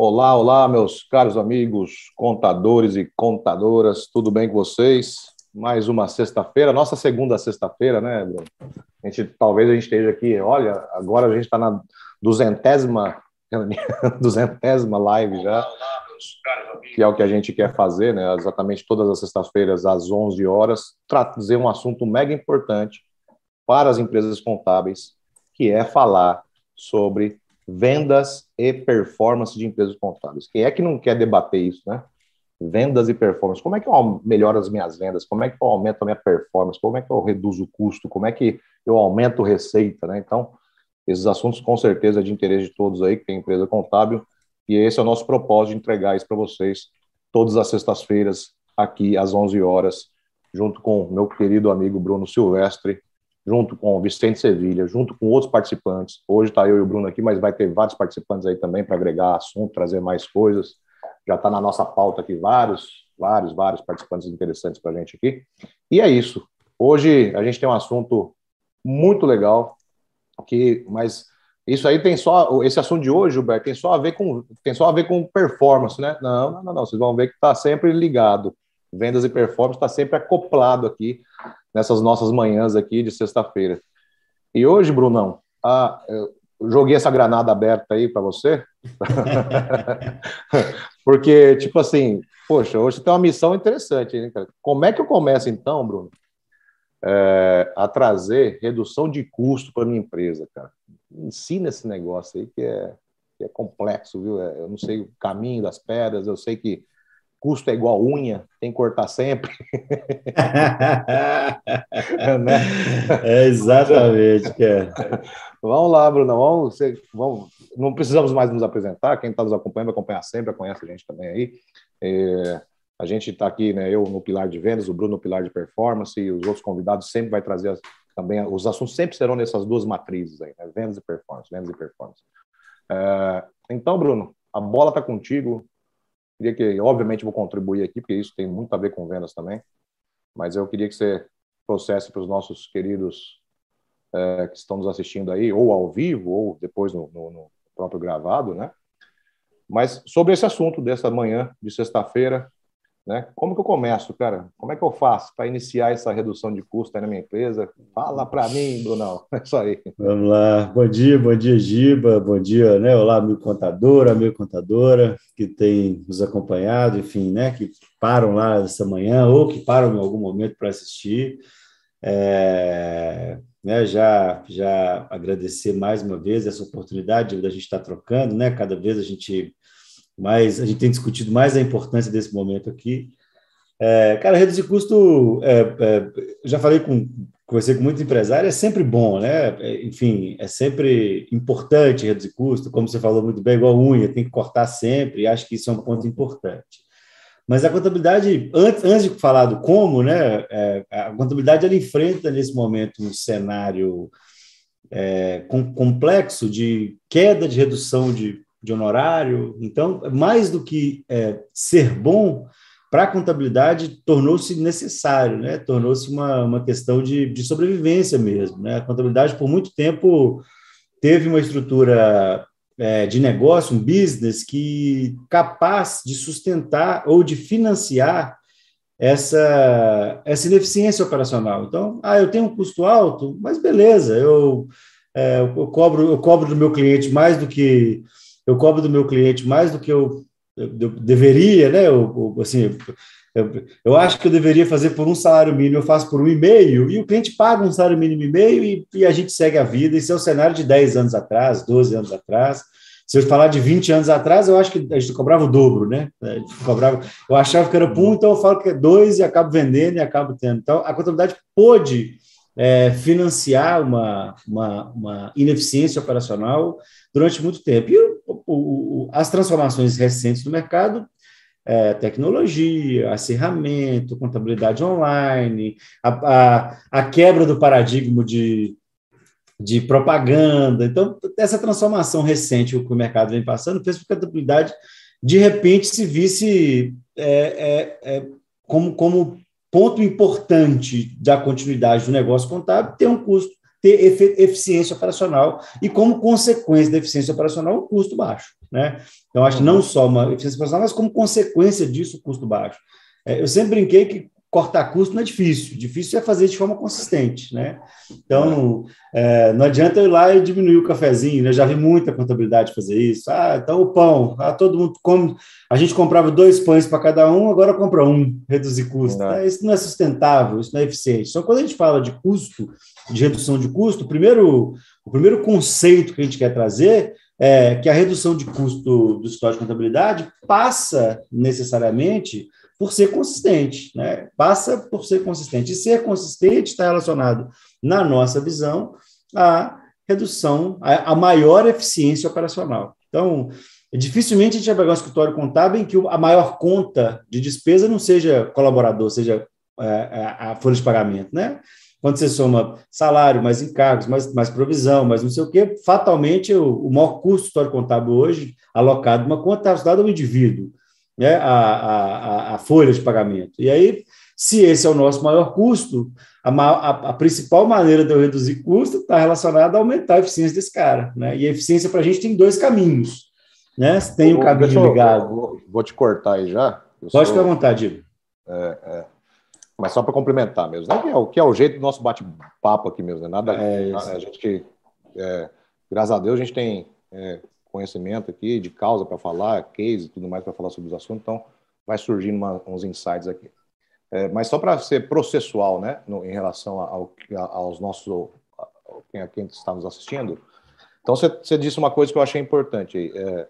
Olá, olá, meus caros amigos, contadores e contadoras, tudo bem com vocês? Mais uma sexta-feira, nossa segunda sexta-feira, né, Bruno? A gente, talvez a gente esteja aqui, olha, agora a gente está na duzentésima, duzentésima live já, que é o que a gente quer fazer, né? Exatamente todas as sextas-feiras, às 11 horas, trazer um assunto mega importante para as empresas contábeis, que é falar sobre vendas e performance de empresas contábeis. Quem é que não quer debater isso, né? Vendas e performance. Como é que eu melhoro as minhas vendas? Como é que eu aumento a minha performance? Como é que eu reduzo o custo? Como é que eu aumento receita, né? Então, esses assuntos com certeza é de interesse de todos aí que tem empresa contábil e esse é o nosso propósito de entregar isso para vocês todas as sextas-feiras aqui às 11 horas, junto com meu querido amigo Bruno Silvestre, junto com Vicente Sevilha, junto com outros participantes. Hoje está eu e o Bruno aqui, mas vai ter vários participantes aí também para agregar assunto, trazer mais coisas. Já está na nossa pauta aqui vários, vários, vários participantes interessantes para a gente aqui. E é isso. Hoje a gente tem um assunto muito legal, que, mas isso aí tem só esse assunto de hoje, Gilberto, tem só a ver com tem só a ver com performance, né? Não, não, não, não. vocês vão ver que está sempre ligado. Vendas e performance está sempre acoplado aqui nessas nossas manhãs aqui de sexta-feira. E hoje, Brunão, a, joguei essa granada aberta aí para você, porque, tipo assim, poxa, hoje tem uma missão interessante, né, cara? Como é que eu começo, então, Bruno, é, a trazer redução de custo para minha empresa, cara? Ensina esse negócio aí que é, que é complexo, viu? É, eu não sei o caminho das pedras, eu sei que custo é igual unha, tem que cortar sempre. né? É exatamente, cara. Vamos lá, Bruno, vamos, vamos, não precisamos mais nos apresentar, quem está nos acompanhando vai acompanhar sempre, conhece a gente também aí. É, a gente está aqui, né, eu no pilar de vendas, o Bruno no pilar de performance, e os outros convidados sempre vai trazer as, também, os assuntos sempre serão nessas duas matrizes aí, né, vendas e performance, vendas e performance. É, então, Bruno, a bola está contigo, Queria que, obviamente, vou contribuir aqui, porque isso tem muito a ver com vendas também, mas eu queria que você trouxesse para os nossos queridos é, que estão nos assistindo aí, ou ao vivo, ou depois no, no, no próprio gravado, né? Mas sobre esse assunto dessa manhã de sexta-feira, né? Como que eu começo, cara? Como é que eu faço para iniciar essa redução de custo aí na minha empresa? Fala para mim, Brunão. É isso aí. Vamos lá. Bom dia, bom dia, Giba. Bom dia, né? Olá, amigo contador, amigo contadora que tem nos acompanhado, enfim, né? Que param lá essa manhã ou que param em algum momento para assistir. É, né, já, já agradecer mais uma vez essa oportunidade da gente estar trocando, né? Cada vez a gente mas a gente tem discutido mais a importância desse momento aqui. É, cara, reduzir custo, é, é, já falei com, conversei com muitos empresários, é sempre bom, né? É, enfim, é sempre importante reduzir custo, como você falou muito bem, igual unha, tem que cortar sempre, e acho que isso é um ponto importante. Mas a contabilidade, antes, antes de falar do como, né, é, a contabilidade ela enfrenta nesse momento um cenário é, com, complexo de queda de redução de de honorário. Então, mais do que é, ser bom, para a contabilidade tornou-se necessário, né? tornou-se uma, uma questão de, de sobrevivência mesmo. Né? A contabilidade, por muito tempo, teve uma estrutura é, de negócio, um business, que capaz de sustentar ou de financiar essa, essa ineficiência operacional. Então, ah, eu tenho um custo alto, mas beleza, eu, é, eu, cobro, eu cobro do meu cliente mais do que eu cobro do meu cliente mais do que eu, eu, eu deveria, né? Eu, assim, eu, eu, acho que eu deveria fazer por um salário mínimo, eu faço por um e meio, e o cliente paga um salário mínimo e meio e, e a gente segue a vida. Isso é o cenário de 10 anos atrás, 12 anos atrás. Se eu falar de 20 anos atrás, eu acho que a gente cobrava o dobro, né? cobrava, eu achava que era um, então eu falo que é dois e acabo vendendo e acabo tendo. Então, a contabilidade pôde é, financiar uma, uma, uma, ineficiência operacional durante muito tempo. E o, o, as transformações recentes do mercado, é, tecnologia, acirramento, contabilidade online, a, a, a quebra do paradigma de, de propaganda. Então, essa transformação recente que o mercado vem passando fez com que a contabilidade, de repente, se visse é, é, é como, como ponto importante da continuidade do negócio contábil ter um custo ter eficiência operacional e, como consequência da eficiência operacional, um custo baixo. Né? Então, acho que não só uma eficiência operacional, mas como consequência disso, custo baixo. É, eu sempre brinquei que cortar custo não é difícil, difícil é fazer de forma consistente, né? Então, é, não adianta eu ir lá e diminuir o cafezinho, né? Eu já vi muita contabilidade fazer isso. Ah, então o pão, ah, todo mundo come, a gente comprava dois pães para cada um, agora compra um, reduzir custo. Né? Isso não é sustentável, isso não é eficiente. Só quando a gente fala de custo, de redução de custo, o primeiro, o primeiro conceito que a gente quer trazer é que a redução de custo do histórico de contabilidade passa necessariamente por ser consistente, né? Passa por ser consistente. E ser consistente está relacionado, na nossa visão, à redução, à maior eficiência operacional. Então, dificilmente a gente vai pegar um escritório contábil em que a maior conta de despesa não seja colaborador, seja é, é, a folha de pagamento, né? Quando você soma salário, mais encargos, mais, mais provisão, mais não sei o quê, fatalmente o, o maior custo do histórico contábil hoje, alocado numa conta, está associado ao indivíduo né, a, a, a, folha de pagamento. E aí, se esse é o nosso maior custo, a, a, a principal maneira de eu reduzir custo está relacionada a aumentar a eficiência desse cara. Né? E a eficiência para a gente tem dois caminhos. Né? Tem o um caminho ligado. Vou, vou, te cortar aí já. Eu Pode sou... ficar à vontade. É, é. Mas só para complementar mesmo. Né? Que, é o, que é o jeito do nosso bate-papo aqui mesmo. Né? Nada, é a gente que, é, graças a Deus, a gente tem é, conhecimento aqui, de causa para falar, case e tudo mais para falar sobre os assuntos, então vai surgindo uma, uns insights aqui. É, mas só para ser processual, né, no, em relação ao, aos nossos, a quem está nos assistindo, então você disse uma coisa que eu achei importante. É,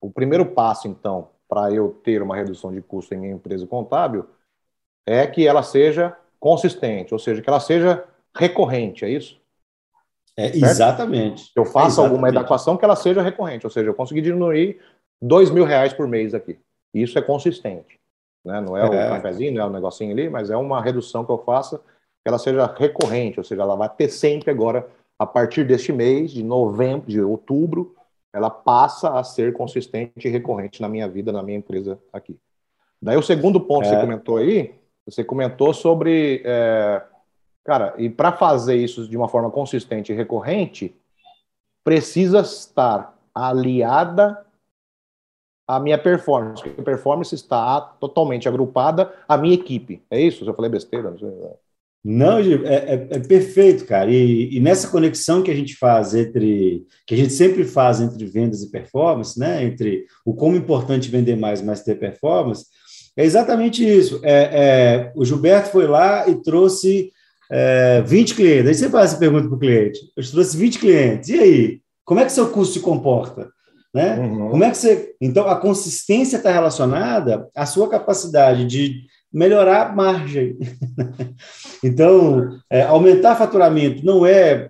o primeiro passo, então, para eu ter uma redução de custo em minha empresa contábil é que ela seja consistente, ou seja, que ela seja recorrente, é isso? É, exatamente. Eu faço é alguma equação que ela seja recorrente, ou seja, eu consegui diminuir dois mil reais por mês aqui. Isso é consistente. Né? Não é, o é. cafezinho, não é o negocinho ali, mas é uma redução que eu faça que ela seja recorrente, ou seja, ela vai ter sempre agora, a partir deste mês, de novembro, de outubro, ela passa a ser consistente e recorrente na minha vida, na minha empresa aqui. Daí o segundo ponto que você é. comentou aí, você comentou sobre é, Cara, e para fazer isso de uma forma consistente e recorrente, precisa estar aliada à minha performance. A performance está totalmente agrupada à minha equipe. É isso? Eu falei besteira? Não, sei. Não, é, é, é, perfeito, cara. E, e, nessa conexão que a gente faz entre, que a gente sempre faz entre vendas e performance, né? Entre o como é importante vender mais, mas ter performance, é exatamente isso. É, é o Gilberto foi lá e trouxe é, 20 clientes. Aí você faz essa pergunta para o cliente. Eu trouxe 20 clientes. E aí? Como é que seu custo se comporta? Né? Uhum. Como é que você. Então, a consistência está relacionada à sua capacidade de melhorar a margem. então, é, aumentar faturamento não é,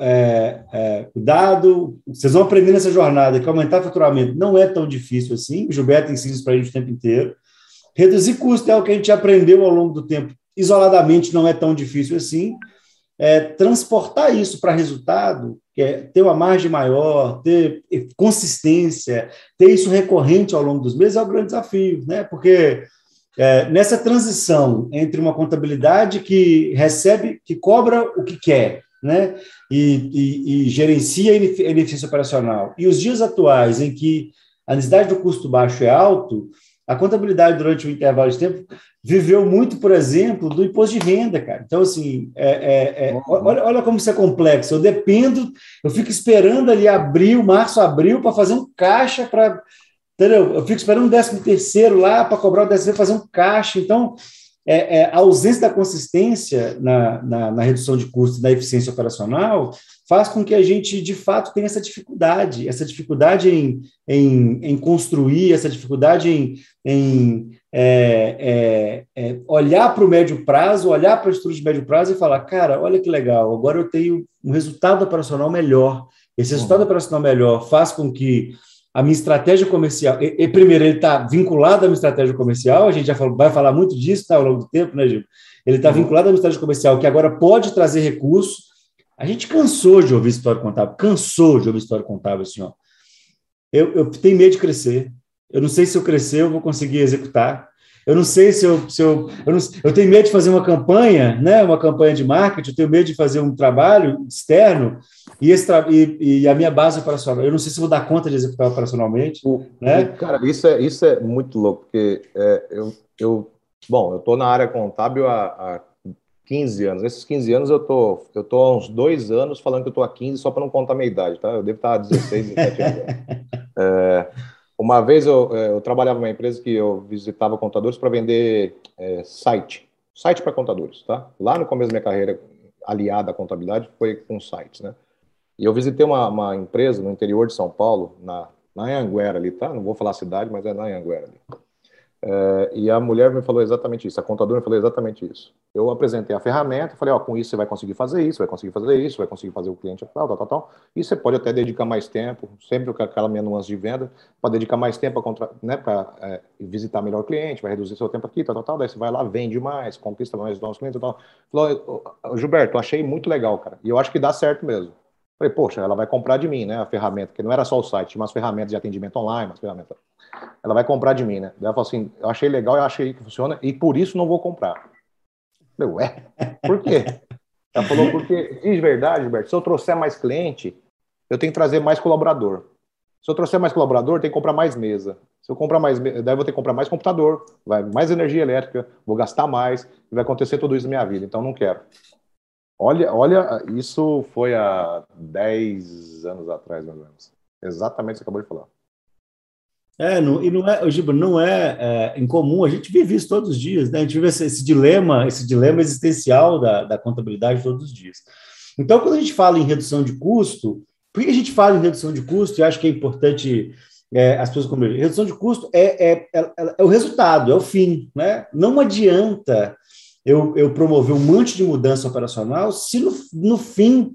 é, é, dado. Vocês vão aprender nessa jornada que aumentar faturamento não é tão difícil assim. O Gilberto ensina isso para a gente o tempo inteiro. Reduzir custo é o que a gente aprendeu ao longo do tempo isoladamente não é tão difícil assim. É, transportar isso para resultado, é ter uma margem maior, ter consistência, ter isso recorrente ao longo dos meses é o grande desafio, né? Porque é, nessa transição entre uma contabilidade que recebe, que cobra o que quer, né? E, e, e gerencia a ineficiência operacional, e os dias atuais em que a necessidade do custo baixo é alto, a contabilidade, durante o intervalo de tempo, viveu muito, por exemplo, do imposto de renda, cara. Então, assim, é, é, é, olha, olha como isso é complexo. Eu dependo, eu fico esperando ali abril, março, abril, para fazer um caixa para. Entendeu? Eu fico esperando o décimo terceiro lá para cobrar o décimo fazer um caixa. Então, é, é, a ausência da consistência na, na, na redução de custos, na eficiência operacional, faz com que a gente, de fato, tenha essa dificuldade, essa dificuldade em, em, em construir, essa dificuldade em, em é, é, é olhar para o médio prazo, olhar para o estudo de médio prazo e falar, cara, olha que legal, agora eu tenho um resultado operacional melhor. Esse resultado uhum. operacional melhor faz com que a minha estratégia comercial, e, e primeiro, ele está vinculado à minha estratégia comercial, a gente já falou, vai falar muito disso tá, ao longo do tempo, né, Gil? Ele está uhum. vinculado à minha estratégia comercial, que agora pode trazer recursos. A gente cansou de ouvir história contábil, cansou de ouvir história contábil assim, ó. Eu, eu tenho medo de crescer. Eu não sei se eu crescer, eu vou conseguir executar. Eu não sei se eu. Se eu, eu, não, eu tenho medo de fazer uma campanha, né? uma campanha de marketing, eu tenho medo de fazer um trabalho externo e, esse e, e a minha base operacional. Eu não sei se vou dar conta de executar operacionalmente. O, né? Cara, isso é, isso é muito louco, porque é, eu, eu. Bom, eu estou na área contábil há, há 15 anos. Nesses 15 anos eu tô, eu tô há uns dois anos falando que eu tô há 15 só para não contar a minha idade, tá? Eu devo estar há 16, 17 anos. É, uma vez eu, é, eu trabalhava numa empresa que eu visitava contadores para vender é, site, site para contadores, tá? Lá no começo da minha carreira aliada à contabilidade foi com sites, né? E eu visitei uma, uma empresa no interior de São Paulo, na, na Anhanguera ali, tá? Não vou falar a cidade, mas é na Anhanguera ali. É, e a mulher me falou exatamente isso, a contadora me falou exatamente isso. Eu apresentei a ferramenta, falei, ó, com isso você vai conseguir fazer isso, vai conseguir fazer isso, vai conseguir fazer o cliente tal, tal, tal, tal. E você pode até dedicar mais tempo, sempre com aquela minha nuance de venda, para dedicar mais tempo para né, é, visitar melhor o cliente, vai reduzir seu tempo aqui, tal, tal, tal. Daí você vai lá, vende mais, conquista mais novos clientes tal. Falou, Gilberto, achei muito legal, cara. E eu acho que dá certo mesmo. Falei, poxa, ela vai comprar de mim, né, a ferramenta, que não era só o site, tinha umas ferramentas de atendimento online, umas ferramentas ela vai comprar de mim, né? Ela falou assim: eu achei legal, eu achei que funciona e por isso não vou comprar. Eu falei, ué, por quê? Ela falou, porque, de verdade, Gilberto, se eu trouxer mais cliente, eu tenho que trazer mais colaborador. Se eu trouxer mais colaborador, tem que comprar mais mesa. Se eu comprar mais mesa, daí eu vou ter que comprar mais computador, vai mais energia elétrica, vou gastar mais, e vai acontecer tudo isso na minha vida, então não quero. Olha, olha, isso foi há 10 anos atrás, mais ou menos. Exatamente o que você acabou de falar. É, não, e não é, Giba, não é, é, incomum, a gente vive isso todos os dias, né? A gente vive esse, esse dilema, esse dilema existencial da, da, contabilidade todos os dias. Então, quando a gente fala em redução de custo, por que a gente fala em redução de custo? E acho que é importante é, as pessoas compreenderem. Redução de custo é, é, é, é, o resultado, é o fim, né? Não adianta eu, eu promover um monte de mudança operacional se no, no fim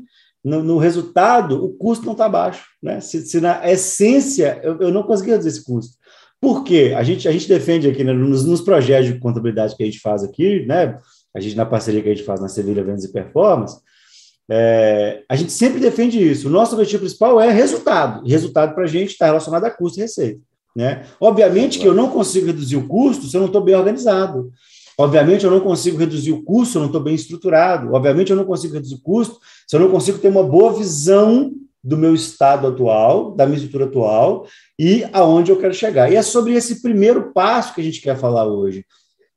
no, no, resultado, o custo não está baixo. Né? Se, se, na essência, eu, eu não consegui reduzir esse custo. Por quê? A gente, a gente defende aqui, né, nos, nos, projetos de contabilidade que a gente faz aqui, né, a gente na parceria que a gente faz na Sevilha Vendas e Performance, é, a gente sempre defende isso. O nosso objetivo principal é resultado. E resultado para a gente está relacionado a custo e receita. Né? Obviamente que eu não consigo reduzir o custo se eu não estou bem organizado. Obviamente, eu não consigo reduzir o custo se eu não estou bem estruturado. Obviamente, eu não consigo reduzir o custo se eu não consigo ter uma boa visão do meu estado atual, da minha estrutura atual e aonde eu quero chegar. E é sobre esse primeiro passo que a gente quer falar hoje.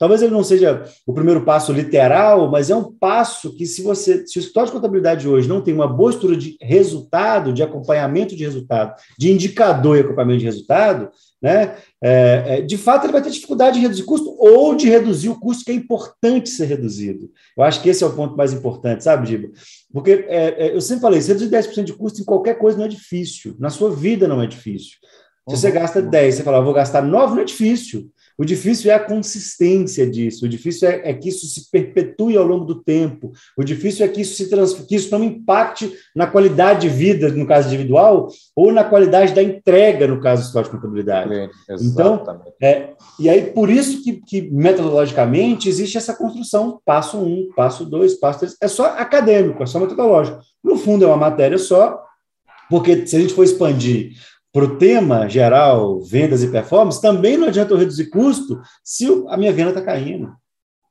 Talvez ele não seja o primeiro passo literal, mas é um passo que, se você, se o escritório de contabilidade hoje não tem uma boa estrutura de resultado, de acompanhamento de resultado, de indicador e acompanhamento de resultado, né, é, é, de fato ele vai ter dificuldade de reduzir custo ou de reduzir o custo que é importante ser reduzido. Eu acho que esse é o ponto mais importante, sabe, Giba? Porque é, é eu sempre falei, se reduzir 10% de custo em qualquer coisa não é difícil, na sua vida não é difícil. Se você gasta 10, você fala, eu vou gastar 9, não é difícil. O difícil é a consistência disso, o difícil é, é, que isso se perpetue ao longo do tempo, o difícil é que isso, se trans, que isso não impacte na qualidade de vida, no caso individual, ou na qualidade da entrega, no caso do história de contabilidade. então, é, e aí por isso que, que, metodologicamente existe essa construção, passo um, passo dois, passo três, é só acadêmico, é só metodológico. No fundo é uma matéria só, porque se a gente for expandir para o tema geral, vendas e performance, também não adianta eu reduzir custo se a minha venda está caindo.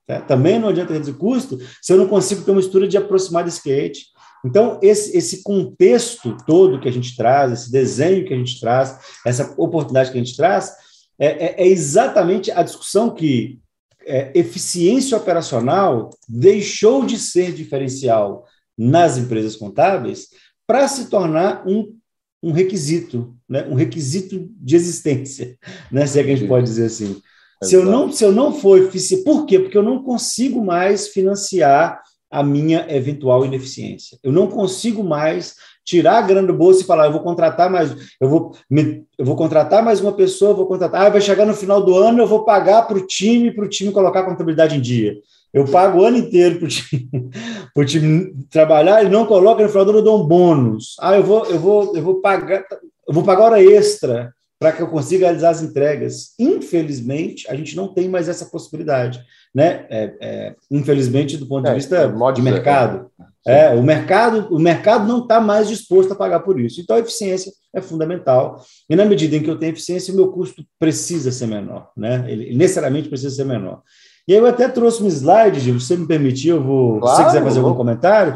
Tá? Também não adianta reduzir custo se eu não consigo ter uma estrutura de aproximar desse cliente. Então, esse, esse contexto todo que a gente traz, esse desenho que a gente traz, essa oportunidade que a gente traz, é, é, é exatamente a discussão que é, eficiência operacional deixou de ser diferencial nas empresas contábeis para se tornar um um requisito, né? um requisito de existência, né? se é que a gente pode dizer assim. Se eu, não, se eu não for eficiente, por quê? Porque eu não consigo mais financiar a minha eventual ineficiência. Eu não consigo mais tirar a grana do bolso e falar, eu vou contratar mais, eu vou, me, eu vou contratar mais uma pessoa, vou contratar, ah, vai chegar no final do ano, eu vou pagar para o time, para o time colocar a contabilidade em dia. Eu pago o ano inteiro para o time, time, trabalhar e não coloca no final do ano, eu dou um bônus. Ah, eu vou, eu vou, eu vou pagar, eu vou pagar hora extra para que eu consiga realizar as entregas. Infelizmente, a gente não tem mais essa possibilidade, né? É, é, infelizmente, do ponto de é, vista é, de mercado, é, o mercado, o mercado não está mais disposto a pagar por isso. Então, a eficiência é fundamental. E na medida em que eu tenho eficiência, o meu custo precisa ser menor, né? Ele necessariamente precisa ser menor. E aí eu até trouxe um slide, Gil, se você me permitir, eu vou. Claro, se você quiser fazer algum comentário.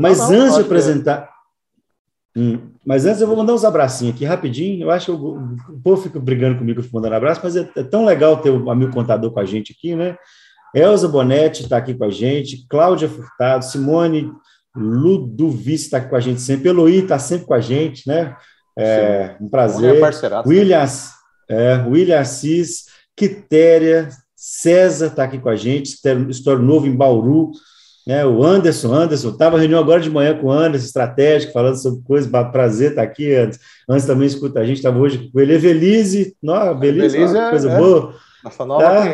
Mas não, não, antes de é. apresentar. Hum, mas antes eu vou mandar uns abracinhos aqui rapidinho. Eu acho que o, o povo fica brigando comigo, mandando abraço, mas é, é, tão legal ter o amigo contador com a gente aqui, né? Elza Bonetti está aqui com a gente, Cláudia Furtado, Simone Ludovice está aqui com a gente sempre, Eloy está sempre com a gente, né? É, um prazer. William, é, William Assis, Quitéria, César está aqui com a gente, História Novo em Bauru, né? o Anderson, Anderson, estava reunião agora de manhã com o Anderson, estratégico, falando sobre coisas, prazer estar tá aqui, Anderson. Anderson também escuta a gente, estava hoje com ele, Evelise, não, Belize, Belize coisa é, boa. Nossa nova tá?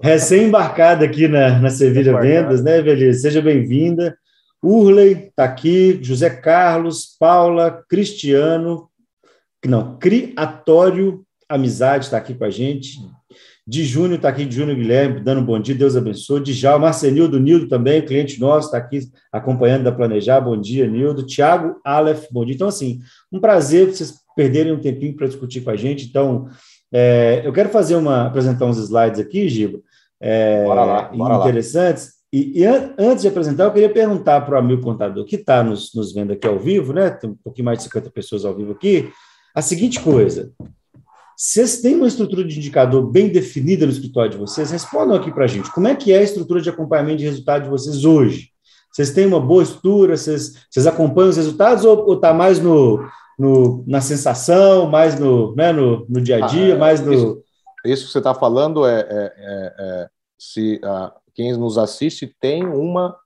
Recém-embarcada aqui na, na Sevilha Vendas, né, Evelise? Seja bem-vinda. Urley está aqui, José Carlos, Paula, Cristiano, não, Criatório Amizade está aqui com a gente, de Júnior está aqui, de Júnior Guilherme, dando um bom dia, Deus abençoe. De Já, Marcenildo Nildo também, cliente nosso, está aqui acompanhando da Planejar. Bom dia, Nildo. Tiago Aleph, bom dia. Então, assim, um prazer vocês perderem um tempinho para discutir com a gente. Então, é, eu quero fazer uma, apresentar uns slides aqui, Giba, é, bora lá, bora interessantes. Lá. E, e an antes de apresentar, eu queria perguntar para o amigo contador que está nos, nos vendo aqui ao vivo, né? Tem um pouquinho mais de 50 pessoas ao vivo aqui. A seguinte coisa: vocês têm uma estrutura de indicador bem definida no escritório de vocês? Respondam aqui para a gente. Como é que é a estrutura de acompanhamento de resultado de vocês hoje? Vocês têm uma boa estrutura? Vocês, vocês acompanham os resultados ou está mais no, no, na sensação, mais no, né, no, no dia a dia, ah, mais no... Isso, isso que você está falando é, é, é, é se uh, quem nos assiste tem uma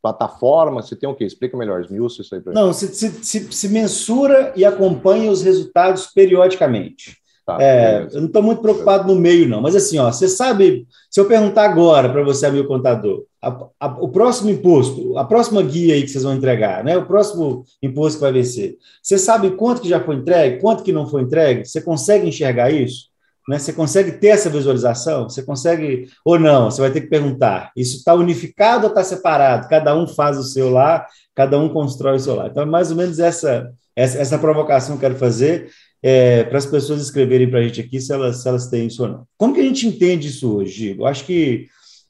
plataforma? Se tem o quê? Explica melhor, esmiuça isso aí para Não, se, se, se, se, mensura e acompanha os resultados periodicamente. Tá, é, eu não estou muito preocupado no meio, não. Mas assim, ó, você sabe, se eu perguntar agora para você, amigo contador, a, a, o próximo imposto, a próxima guia aí que vocês vão entregar, né? O próximo imposto que vai vencer, você sabe quanto que já foi entregue, quanto que não foi entregue? Você consegue enxergar isso? Né? Você consegue ter essa visualização? Você consegue ou não? Você vai ter que perguntar: isso está unificado ou está separado? Cada um faz o seu lá, cada um constrói o seu lá. Então, é mais ou menos essa, essa, essa provocação que eu quero fazer é, para as pessoas escreverem para a gente aqui se elas, se elas têm isso ou não. Como que a gente entende isso hoje, Eu acho que,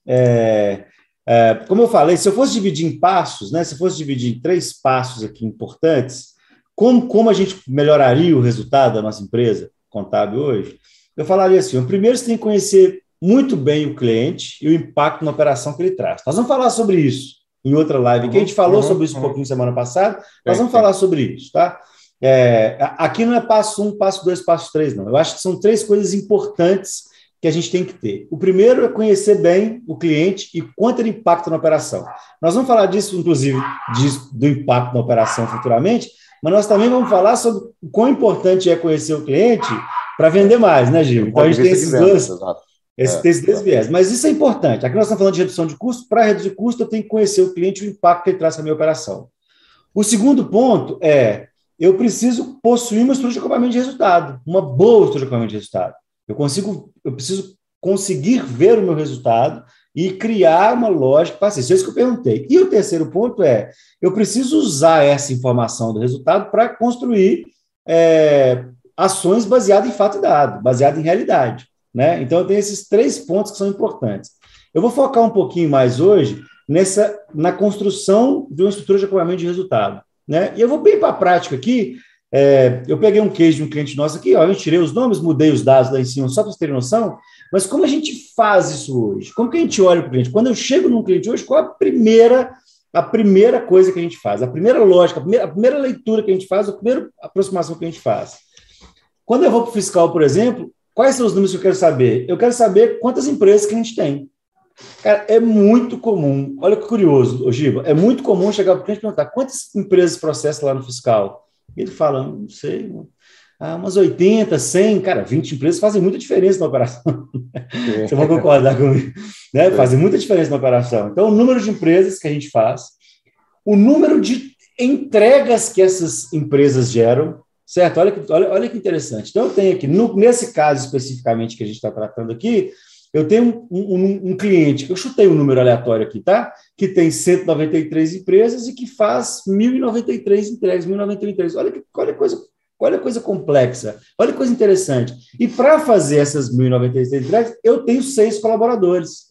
é, é, como eu falei, se eu fosse dividir em passos, né, se eu fosse dividir em três passos aqui importantes, como, como a gente melhoraria o resultado da nossa empresa contábil hoje? Eu falaria assim: o primeiro você tem que conhecer muito bem o cliente e o impacto na operação que ele traz. Nós vamos falar sobre isso em outra live, que a gente falou uhum, sobre isso um uhum. pouquinho semana passada, nós vamos falar sobre isso, tá? É, aqui não é passo um, passo dois, passo três, não. Eu acho que são três coisas importantes que a gente tem que ter. O primeiro é conhecer bem o cliente e quanto ele impacta na operação. Nós vamos falar disso, inclusive, disso, do impacto na operação futuramente, mas nós também vamos falar sobre o quão importante é conhecer o cliente para vender mais, né, Gil? Então a gente tem esses dois. Esse, é, esses dois viés. Mas isso é importante. Aqui nós estamos falando de redução de custo. Para reduzir custo, eu tenho que conhecer o cliente e o impacto que ele traz na minha operação. O segundo ponto é eu preciso possuir uma estrutura de acompanhamento de resultado, uma boa estrutura de acompanhamento de resultado. Eu consigo, eu preciso conseguir ver o meu resultado e criar uma lógica para isso. É isso que eu perguntei. E o terceiro ponto é, eu preciso usar essa informação do resultado para construir é, ações baseadas em fato e dado, baseadas em realidade. Né? Então, eu tenho esses três pontos que são importantes. Eu vou focar um pouquinho mais hoje nessa na construção de uma estrutura de acompanhamento de resultado. Né? E eu vou bem para a prática aqui. É, eu peguei um case de um cliente nosso aqui, ó, eu tirei os nomes, mudei os dados lá em cima, só para vocês terem noção. Mas como a gente faz isso hoje? Como que a gente olha para o cliente? Quando eu chego num cliente hoje, qual a primeira a primeira coisa que a gente faz, a primeira lógica, a primeira, a primeira leitura que a gente faz, a primeira aproximação que a gente faz? Quando eu vou para o fiscal, por exemplo, quais são os números que eu quero saber? Eu quero saber quantas empresas que a gente tem. Cara, é muito comum, olha que curioso, Giba, é muito comum chegar para o cliente e perguntar quantas empresas processam lá no fiscal. Ele fala, não sei, ah, umas 80, 100, cara, 20 empresas fazem muita diferença na operação. Você vai concordar comigo? Né? Fazem muita diferença na operação. Então, o número de empresas que a gente faz, o número de entregas que essas empresas geram, Certo? Olha que, olha, olha que interessante. Então, eu tenho aqui, no, nesse caso especificamente que a gente está tratando aqui, eu tenho um, um, um, cliente, eu chutei um número aleatório aqui, tá? Que tem 193 empresas e que faz 1.093 entregas, 1.093. Olha que olha coisa Olha coisa complexa, olha coisa interessante. E para fazer essas 1.093 entregas, eu tenho seis colaboradores.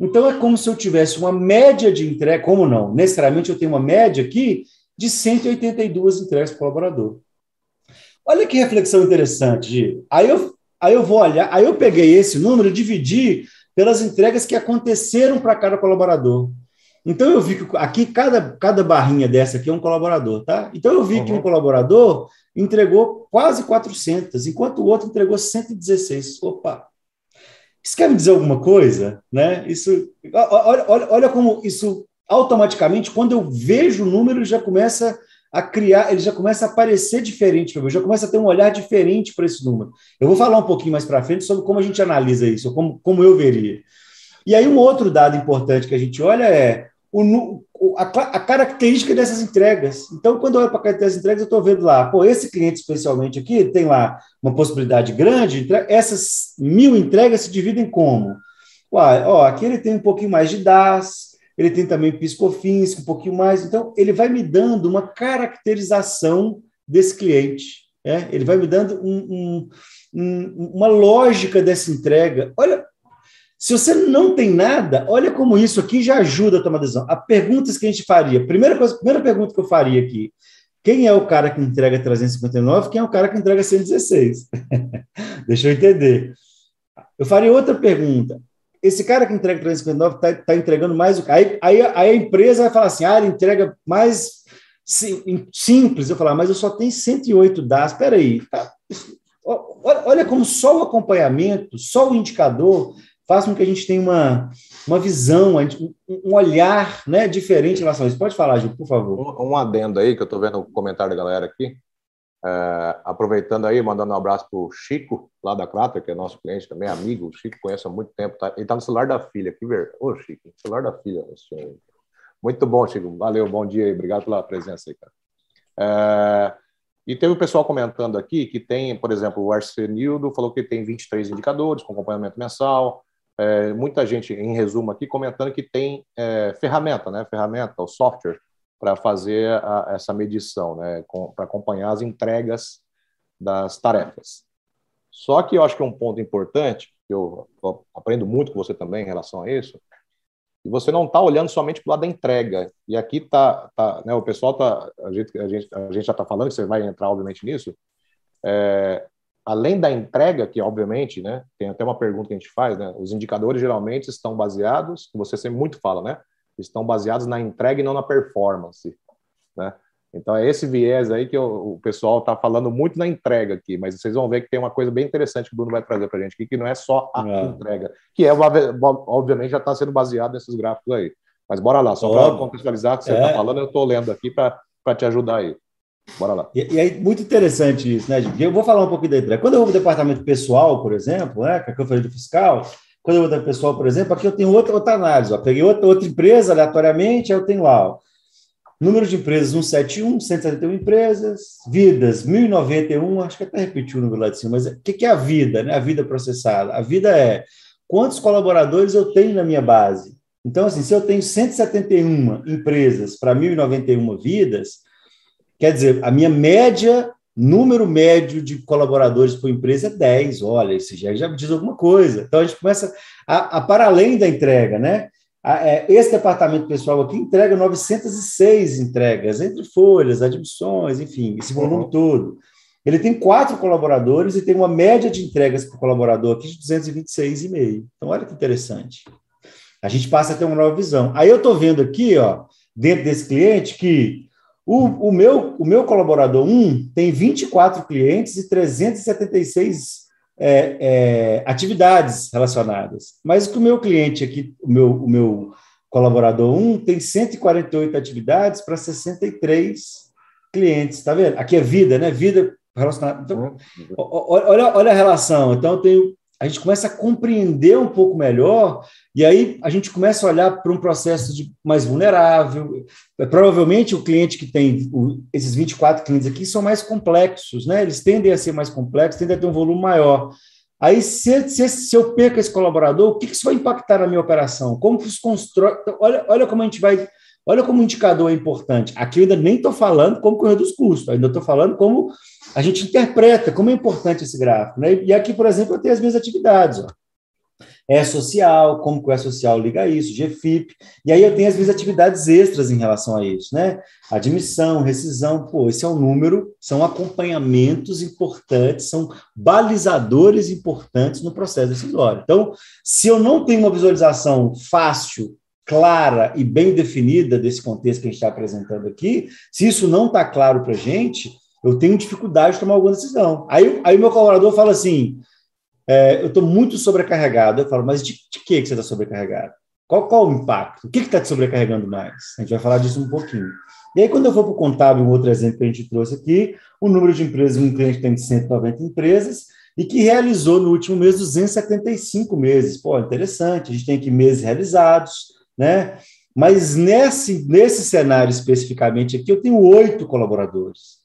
Então é como se eu tivesse uma média de entrega, como não? Necessariamente eu tenho uma média aqui de 182 entregas por colaborador. Olha que reflexão interessante, Gi. Aí eu, aí eu vou olhar, aí eu peguei esse número e dividi pelas entregas que aconteceram para cada colaborador. Então eu vi que aqui cada, cada barrinha dessa aqui é um colaborador, tá? Então eu vi uhum. que um colaborador entregou quase 400, enquanto o outro entregou 116. Opa! Isso quer me dizer alguma coisa, né? Isso, olha, olha, olha como isso automaticamente, quando eu vejo o número, já começa a criar, ele já começa a aparecer diferente para mim, já começa a ter um olhar diferente para esse número. Eu vou falar um pouquinho mais para frente sobre como a gente analisa isso, como, como eu veria. E aí, um outro dado importante que a gente olha é o, a, a, característica dessas entregas. Então, quando eu olho para a característica dessas entregas, eu estou vendo lá, pô, esse cliente especialmente aqui tem lá uma possibilidade grande, essas mil entregas se dividem como? Uai, ó, aqui ele tem um pouquinho mais de DAS, ele tem também piscofins, um pouquinho mais. Então, ele vai me dando uma caracterização desse cliente. É? Ele vai me dando um, um, uma lógica dessa entrega. Olha, se você não tem nada, olha como isso aqui já ajuda a tomar decisão. A perguntas que a gente faria. Primeira, coisa, primeira pergunta que eu faria aqui. Quem é o cara que entrega 359? Quem é o cara que entrega 116? Deixa eu entender. Eu faria outra pergunta. Esse cara que entrega 359 está tá entregando mais o aí, aí, aí a empresa vai falar assim: ah, ele entrega mais simples. Eu falar, mas eu só tenho 108 DAS. Espera aí. Tá. Olha como só o acompanhamento, só o indicador faz com que a gente tenha uma, uma visão, um olhar né, diferente em relação a isso. Pode falar, Gil, por favor. Um, um adendo aí, que eu estou vendo o comentário da galera aqui. É, aproveitando aí, mandando um abraço para o Chico, lá da Crata, que é nosso cliente também, amigo. O Chico conhece há muito tempo. Tá? Ele está no celular da filha. Que ver... Ô, Chico, celular da filha. Muito bom, Chico. Valeu, bom dia aí. Obrigado pela presença aí, cara. É, e teve o pessoal comentando aqui que tem, por exemplo, o Arsenildo falou que tem 23 indicadores com acompanhamento mensal é, muita gente, em resumo aqui, comentando que tem é, ferramenta, né? Ferramenta, o software, para fazer a, essa medição, né? Para acompanhar as entregas das tarefas. Só que eu acho que é um ponto importante, que eu, aprendo muito com você também em relação a isso, e você não está olhando somente para o lado da entrega. E aqui tá, tá né, o pessoal tá, a gente, a gente, a gente já está falando, você vai entrar obviamente nisso. É, além da entrega, que obviamente, né, tem até uma pergunta que a gente faz, né, os indicadores geralmente estão baseados, você sempre muito fala, né, estão baseados na entrega e não na performance, né? Então é esse viés aí que o, o pessoal está falando muito na entrega aqui, mas vocês vão ver que tem uma coisa bem interessante que o Bruno vai trazer para a gente aqui, que não é só a é. entrega, que é obviamente já está sendo baseado nesses gráficos aí. Mas bora lá, só para contextualizar o que você está é. falando, eu estou lendo aqui para te ajudar aí. Bora lá. E, e, aí, muito interessante isso, né, Eu vou falar um pouquinho da entrega. Quando eu vou para o departamento pessoal, por exemplo, né, que é a conferência fiscal, quando eu vou o pessoal, por exemplo, aqui eu tenho outra, outra análise. Ó. Peguei outra, outra empresa aleatoriamente, aí eu tenho lá, ó, número de empresas 171, 171 empresas, vidas 1091, acho que até repetiu o número lá de cima, mas o que, que é a vida, né? A vida processada. A vida é quantos colaboradores eu tenho na minha base. Então, assim, se eu tenho 171 empresas para 1091 vidas, Quer dizer, a minha média, número médio de colaboradores por empresa é 10. Olha, isso já, já diz alguma coisa. Então a gente começa a, a para além da entrega, né? A, é, esse departamento pessoal aqui entrega 906 entregas, entre folhas, admissões, enfim, esse volume uhum. todo. Ele tem quatro colaboradores e tem uma média de entregas por colaborador aqui de 226,5. Então, olha que interessante. A gente passa a ter uma nova visão. Aí eu estou vendo aqui, ó, dentro desse cliente, que o, o, meu, o meu colaborador 1 tem 24 clientes e 376 é, é, atividades relacionadas. Mas o meu cliente aqui, o meu, o meu colaborador 1, tem 148 atividades para 63 clientes. Está vendo? Aqui é vida, né? Vida relacionada. Então, olha, olha a relação. Então, eu tenho a gente começa a compreender um pouco melhor, e aí a gente começa a olhar para um processo de mais vulnerável. Provavelmente o cliente que tem o, esses 24 clientes aqui são mais complexos, né? Eles tendem a ser mais complexos, tendem a ter um volume maior. Aí, se, se, se eu perco esse colaborador, o que, que isso vai impactar na minha operação? Como que isso constrói? Então, olha, olha como a gente vai Olha como o indicador é importante. Aqui eu ainda nem estou falando como correr dos custos, ainda estou falando como a gente interpreta, como é importante esse gráfico. Né? E aqui, por exemplo, eu tenho as minhas atividades. Ó. É social, como que o é social liga a isso, GFIP, e aí eu tenho as minhas atividades extras em relação a isso, né? Admissão, rescisão, pô, esse é um número, são acompanhamentos importantes, são balizadores importantes no processo decisório. Então, se eu não tenho uma visualização fácil, clara e bem definida desse contexto que a gente está apresentando aqui, se isso não está claro para a gente, eu tenho dificuldade de tomar alguma decisão. Aí, aí meu colaborador fala assim: é, eu estou muito sobrecarregado. Eu falo, mas de, de que, que você está sobrecarregado? Qual, qual o impacto? O que está te sobrecarregando mais? A gente vai falar disso um pouquinho. E aí, quando eu for para o contábil, um outro exemplo que a gente trouxe aqui, o número de empresas, um cliente tem 190 empresas e que realizou no último mês 275 meses. Pô, interessante, a gente tem aqui meses realizados, né? Mas nesse, nesse cenário especificamente aqui, eu tenho oito colaboradores.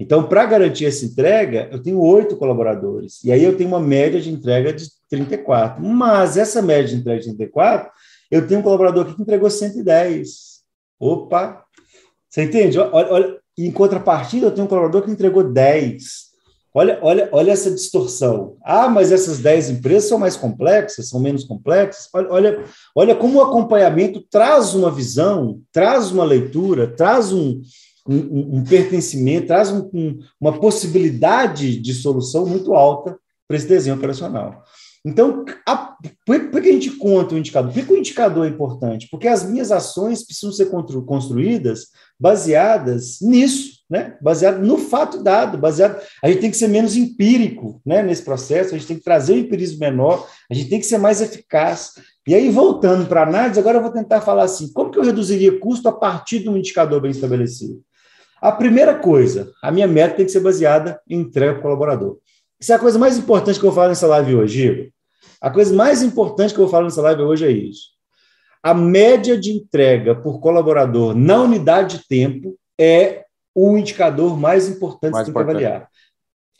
Então, para garantir essa entrega, eu tenho oito colaboradores. E aí eu tenho uma média de entrega de 34. Mas essa média de entrega de 34, eu tenho um colaborador aqui que entregou 110. Opa! Você entende? Olha, olha, em contrapartida, eu tenho um colaborador que entregou 10. Olha, olha, olha essa distorção. Ah, mas essas 10 empresas são mais complexas, são menos complexas. Olha, olha, olha como o acompanhamento traz uma visão, traz uma leitura, traz um, um, um pertencimento, traz um, um, uma possibilidade de solução muito alta para esse desenho operacional. Então, a, por, por, que a gente conta o indicador? Por que o indicador é importante? Porque as minhas ações precisam ser construídas baseadas nisso, né? baseado no fato dado, baseado. A gente tem que ser menos empírico né? nesse processo, a gente tem que trazer o empirismo menor, a gente tem que ser mais eficaz. E aí, voltando para a análise, agora eu vou tentar falar assim: como que eu reduziria custo a partir de um indicador bem estabelecido? A primeira coisa, a minha meta tem que ser baseada em entrega para o colaborador. Isso é a coisa mais importante que eu vou falar nessa live hoje, Igor. A coisa mais importante que eu vou falar nessa live hoje é isso. A média de entrega por colaborador na unidade de tempo é o indicador mais importante mais que tem que avaliar.